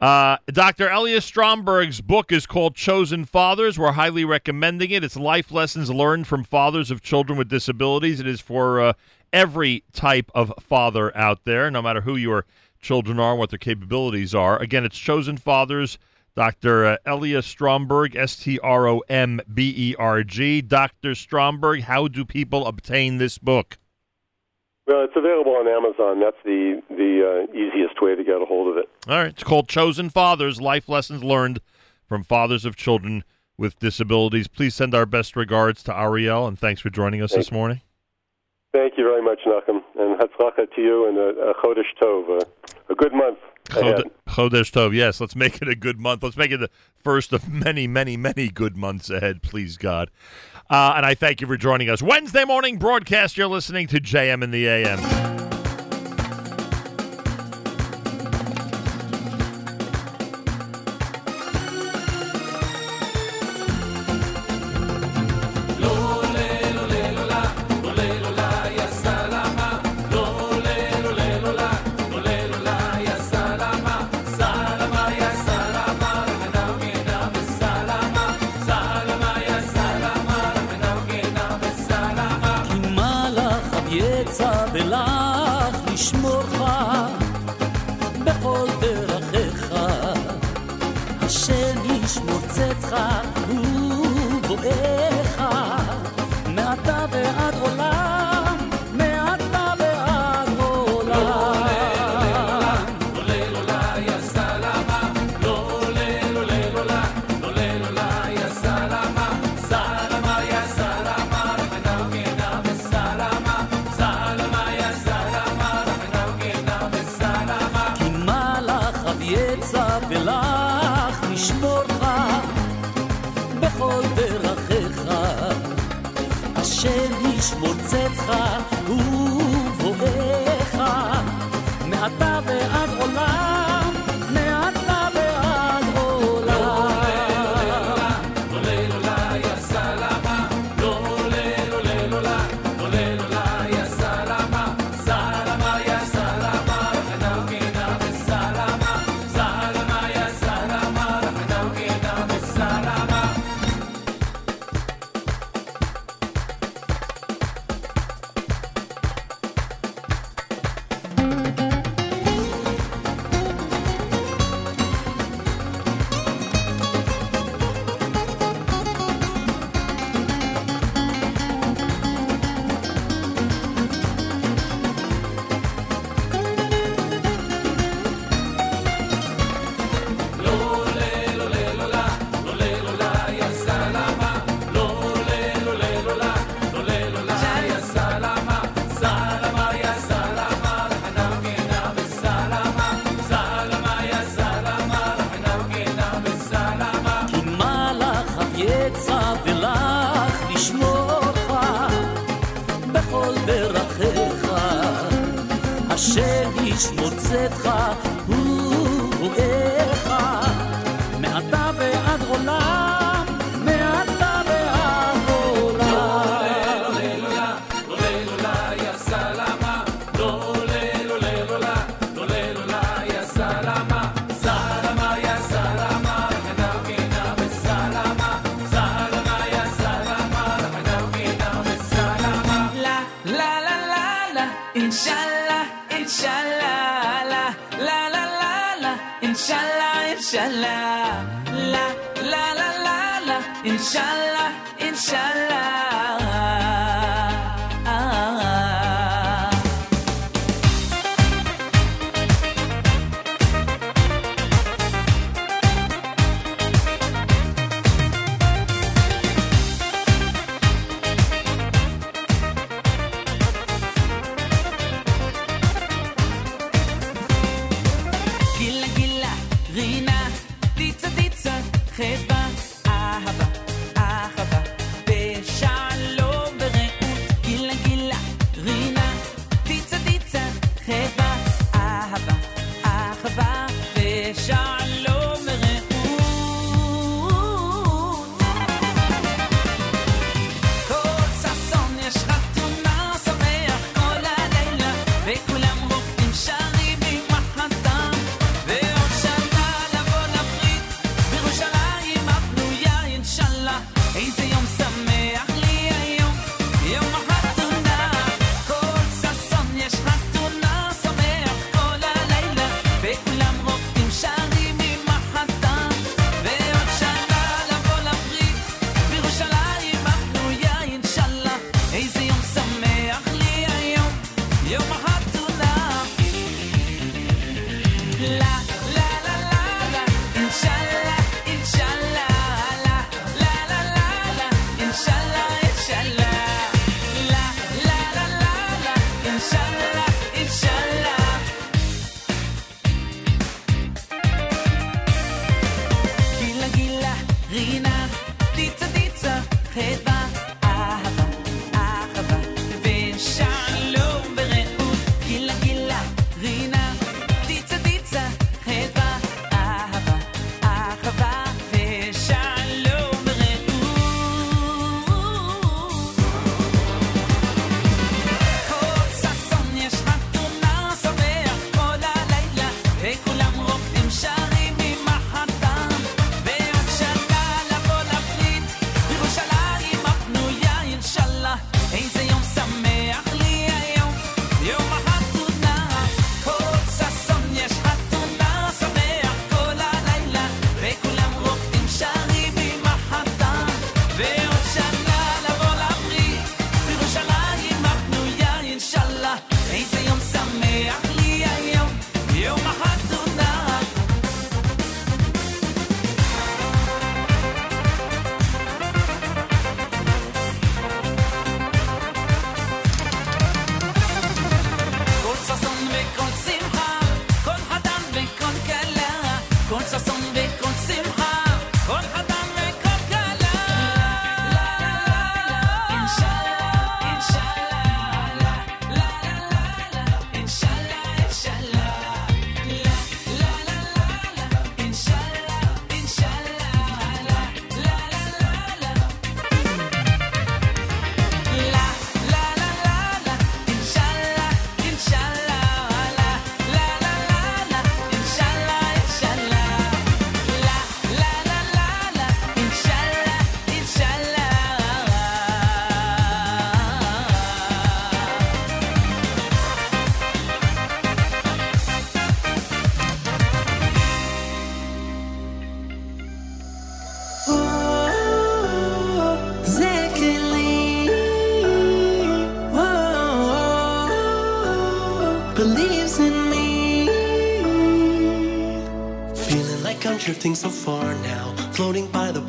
Uh, Dr. Elias Stromberg's book is called Chosen Fathers. We're highly recommending it. It's life lessons learned from fathers of children with disabilities. It is for uh, every type of father out there, no matter who your children are, what their capabilities are. Again, it's Chosen Fathers. Dr. Uh, Elias Stromberg, S T R O M B E R G. Dr. Stromberg, how do people obtain this book? Well, it's available on Amazon. That's the the uh, easiest way to get a hold of it. All right. It's called Chosen Fathers Life Lessons Learned from Fathers of Children with Disabilities. Please send our best regards to Ariel, and thanks for joining us this morning. Thank you very much, Nachum, and Hatzlacha to you, and a, a Chodesh Tov, uh, a good month Chodesh Tov. Yes, let's make it a good month. Let's make it the first of many, many, many good months ahead, please God. Uh, and I thank you for joining us. Wednesday morning broadcast. You're listening to JM in the AM.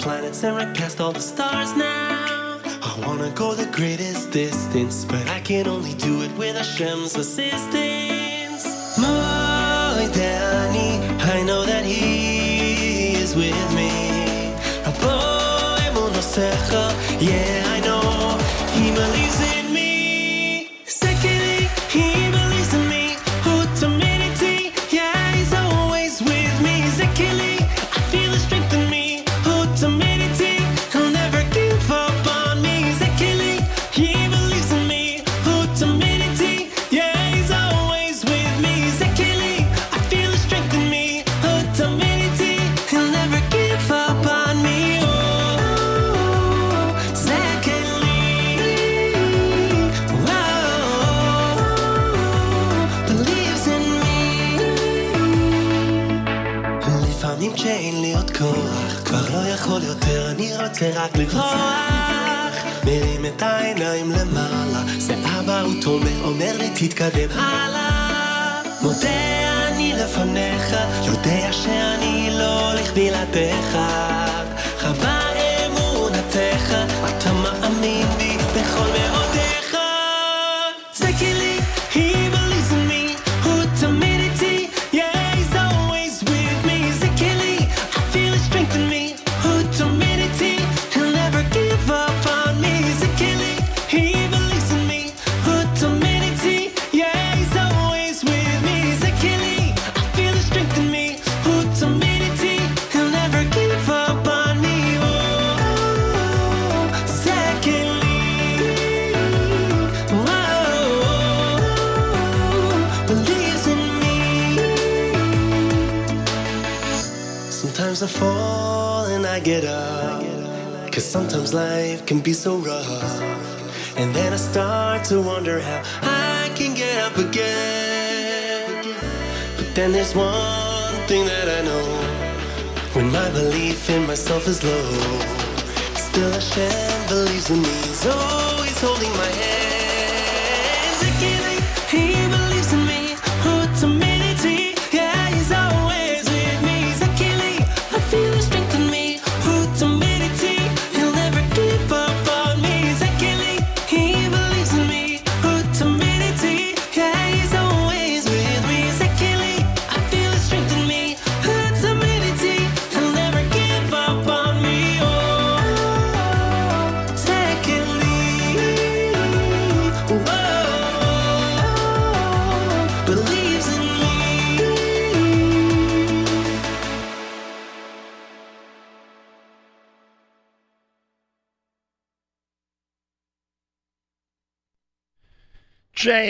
planets and recast all the stars now. I wanna go the greatest distance, but I can only do it with Hashem's assistance. Then there's one thing that I know. When my belief in myself is low, still Hashem believes in me. He's always holding my hand.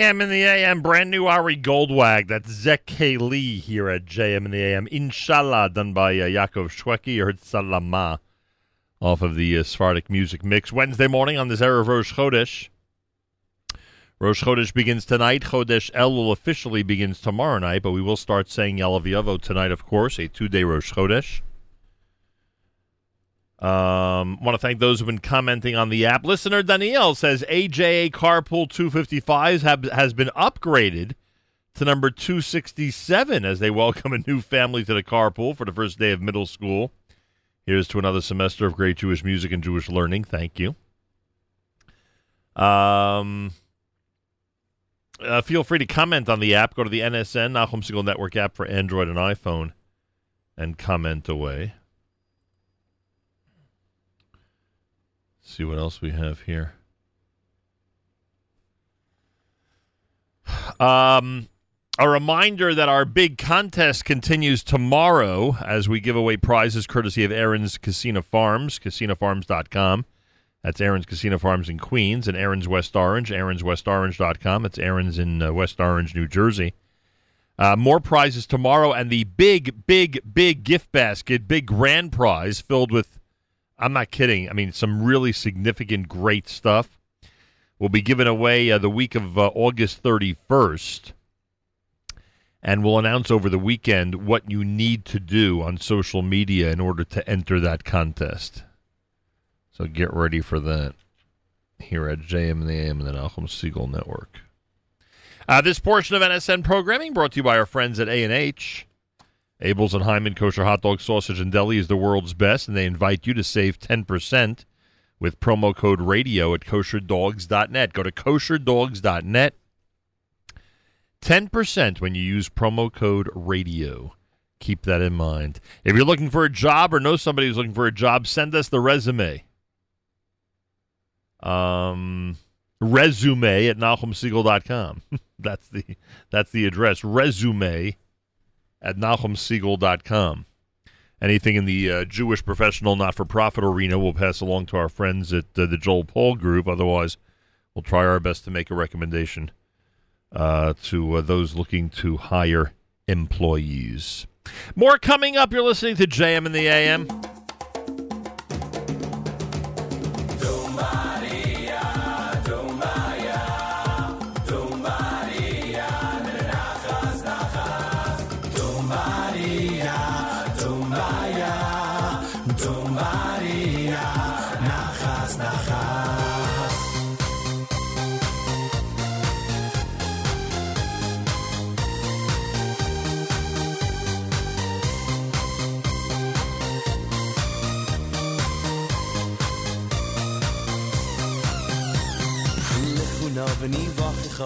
JM in the AM, brand new Ari Goldwag. That's Zeke Lee here at JM in the AM. Inshallah, done by uh, Yaakov Shweki. Heard Salama off of the uh, Sephardic Music Mix. Wednesday morning on this era of Rosh Chodesh. Rosh Chodesh begins tonight. Chodesh Elul officially begins tomorrow night, but we will start saying Yalav tonight, of course, a two-day Rosh Chodesh. Um, want to thank those who've been commenting on the app. Listener Danielle says AJA Carpool 255 have, has been upgraded to number 267 as they welcome a new family to the carpool for the first day of middle school. Here's to another semester of great Jewish music and Jewish learning. Thank you. Um, uh, feel free to comment on the app. Go to the NSN Nachum Segal Network app for Android and iPhone and comment away. See what else we have here. Um, a reminder that our big contest continues tomorrow as we give away prizes courtesy of Aron's Kissena Farms, kissenafarms.com. That's Aron's Kissena Farms in Queens and Aron's West Orange, aronswestorange.com. It's Aron's in uh, West Orange, New Jersey. Uh, more prizes tomorrow, and the big, big, big gift basket, big grand prize filled with I'm not kidding. I mean, some really significant, great stuff will be given away uh, the week of uh, August 31st. And we'll announce over the weekend what you need to do on social media in order to enter that contest. So get ready for that here at JM and the AM and the Nachum Segal Network. Uh, this portion of NSN programming brought to you by our friends at A&H. Abeles and Heymann Kosher Hot Dog Sausage and Deli is the world's best, and they invite you to save 10% with promo code RADIO at kosherdogs.net. Go to kosherdogs.net. 10% when you use promo code RADIO. Keep that in mind. If you're looking for a job or know somebody who's looking for a job, send us the resume. Um, resume at NachumSegal.com. that's the that's the address. Resume at NachumSegal.com. Anything in the uh, Jewish professional not-for-profit arena, we'll pass along to our friends at uh, the Joel Paul Group. Otherwise, we'll try our best to make a recommendation uh, to uh, those looking to hire employees. More coming up. You're listening to JM in the AM.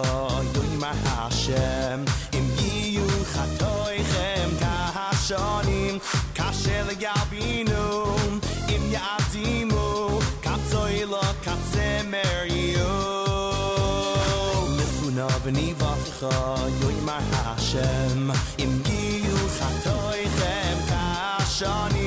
yoy ma hashem im yu khatoy khem ka shonim kashel yabinu im yadimu katzoy lo katzemer yu. Mifuna bni vachcha yoy ma hashem im yu khatoy khem ka shonim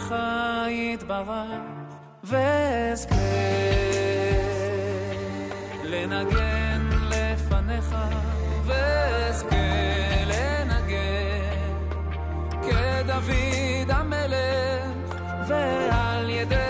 אליך יתברך ואזכה לנגן לפניך ואזכה לנגן כדוד המלך ועל ידי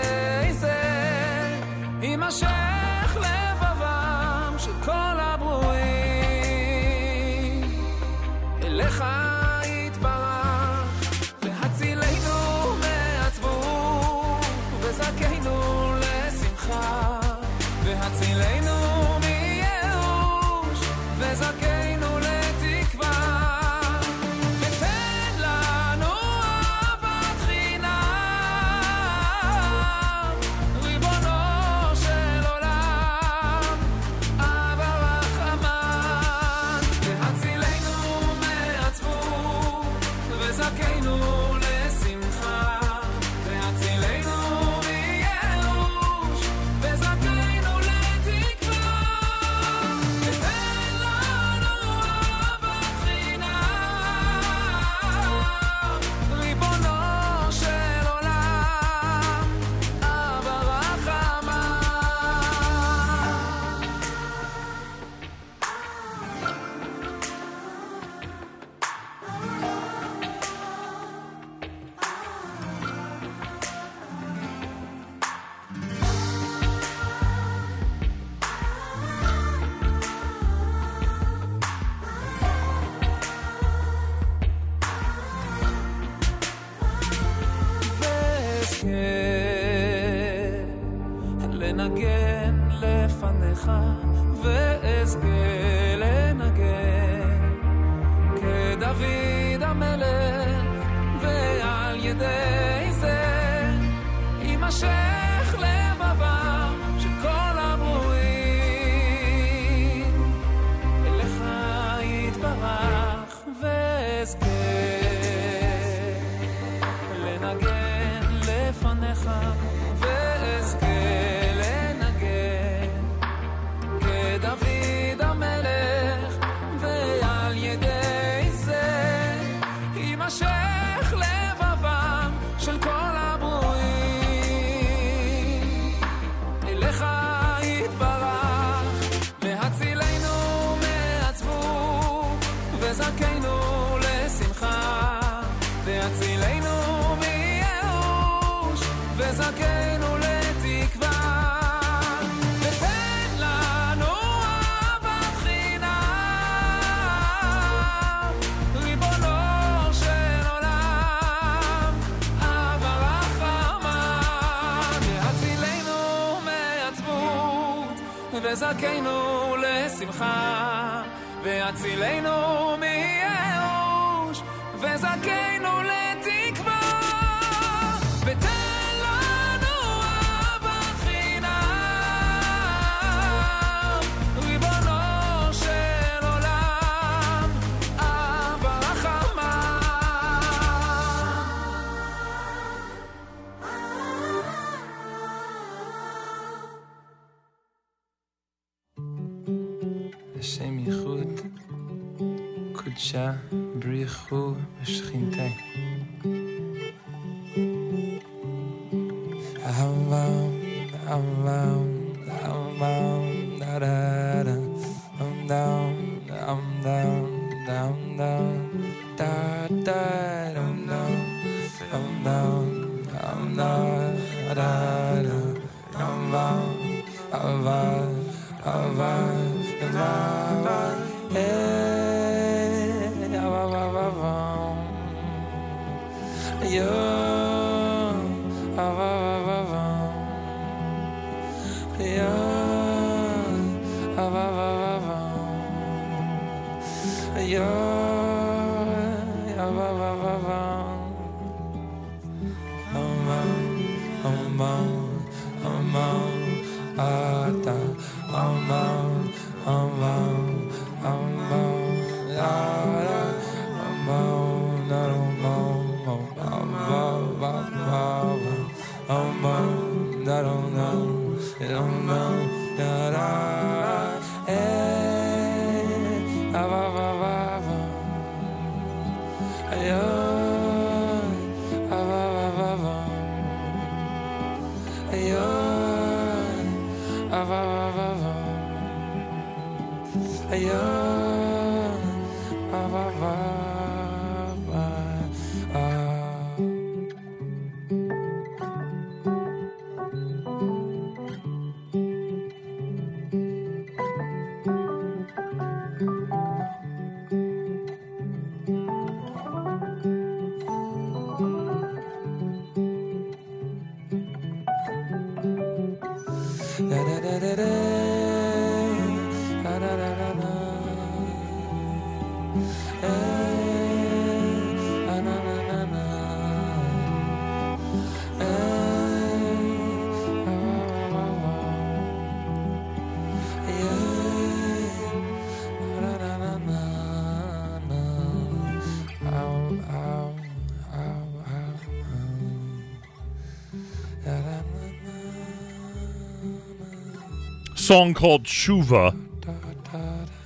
Song called Shuva,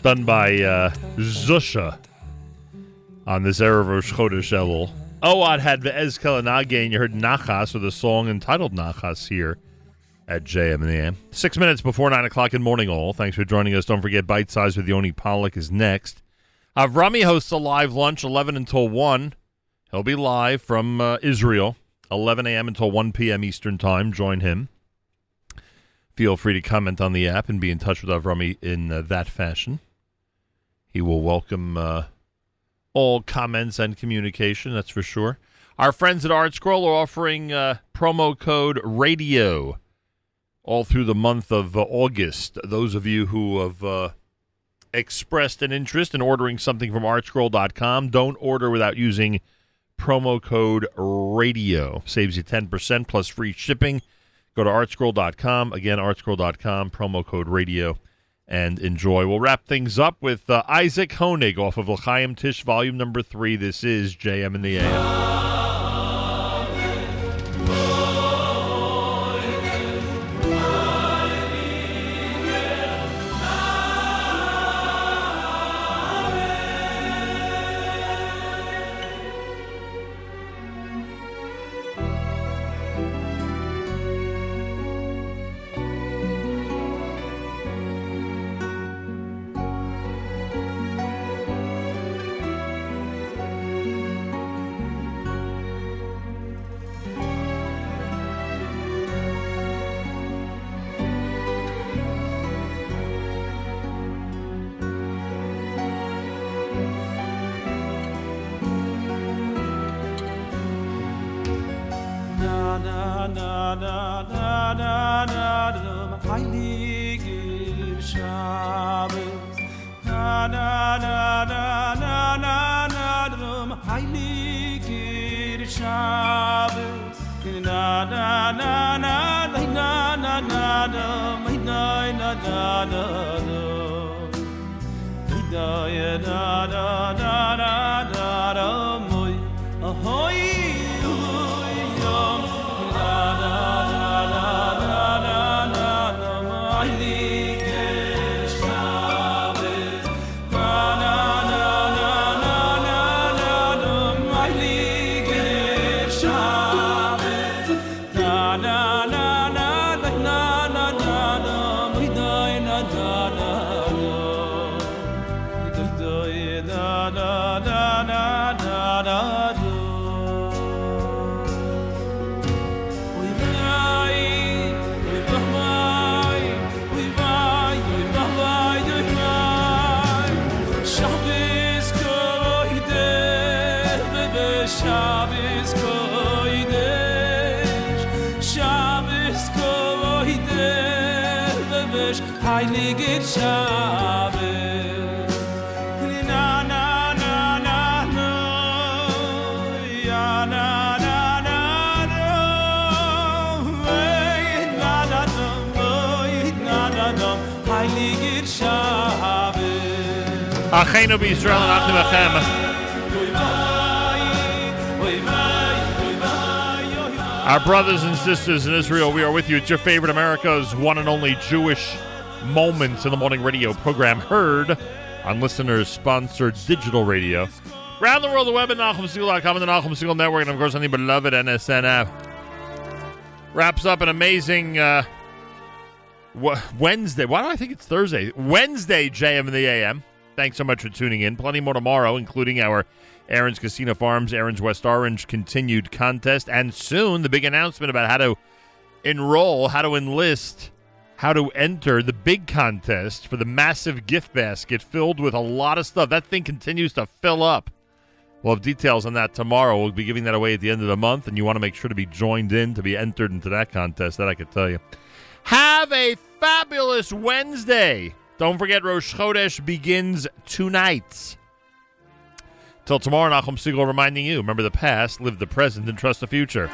done by uh, Zusha on this Erev Rosh Chodesh Elul. Owad had Ve'ez Kelanage, and you heard Nachas with a song entitled Nachas here at JM in the AM. Six minutes before 9 o'clock in morning, all. Thanks for joining us. Don't forget, Bite Size with Yoni Pollock is next. Avrami hosts a live lunch 11 until 1. He'll be live from uh, Israel, 11 a.m. until 1 p.m. Eastern Time. Join him. Feel free to comment on the app and be in touch with Avrami in uh, that fashion. He will welcome uh, all comments and communication, that's for sure. Our friends at Art Scroll are offering uh, promo code RADIO all through the month of uh, August. Those of you who have uh, expressed an interest in ordering something from artscroll.com, don't order without using promo code RADIO. Saves you 10% plus free shipping. Go to artscroll.com. Again, artscroll.com, promo code radio, and enjoy. We'll wrap things up with uh, Isaac Honig off of L'chaim Tish, volume number three. This is JM in the AM. Sisters in Israel, we are with you. It's your favorite America's one and only Jewish Moments in the Morning radio program, heard on listeners sponsored digital radio. Around the world, the web at NachumSegal.com and the Nachum Segal Network, and of course on the beloved NSNF. Wraps up an amazing uh, Wednesday. Why do I think it's Thursday? Wednesday, JM in the AM. Thanks so much for tuning in. Plenty more tomorrow, including our Aron's Kissena Farms, Aron's West Orange continued contest, and soon the big announcement about how to enroll, how to enlist, how to enter the big contest for the massive gift basket filled with a lot of stuff. That thing continues to fill up. We'll have details on that tomorrow. We'll be giving that away at the end of the month, and you want to make sure to be joined in to be entered into that contest. That I could tell you. Have a fabulous Wednesday. Don't forget, Rosh Chodesh begins tonight. Till tomorrow, Nachum Segal reminding you remember the past, live the present, and trust the future.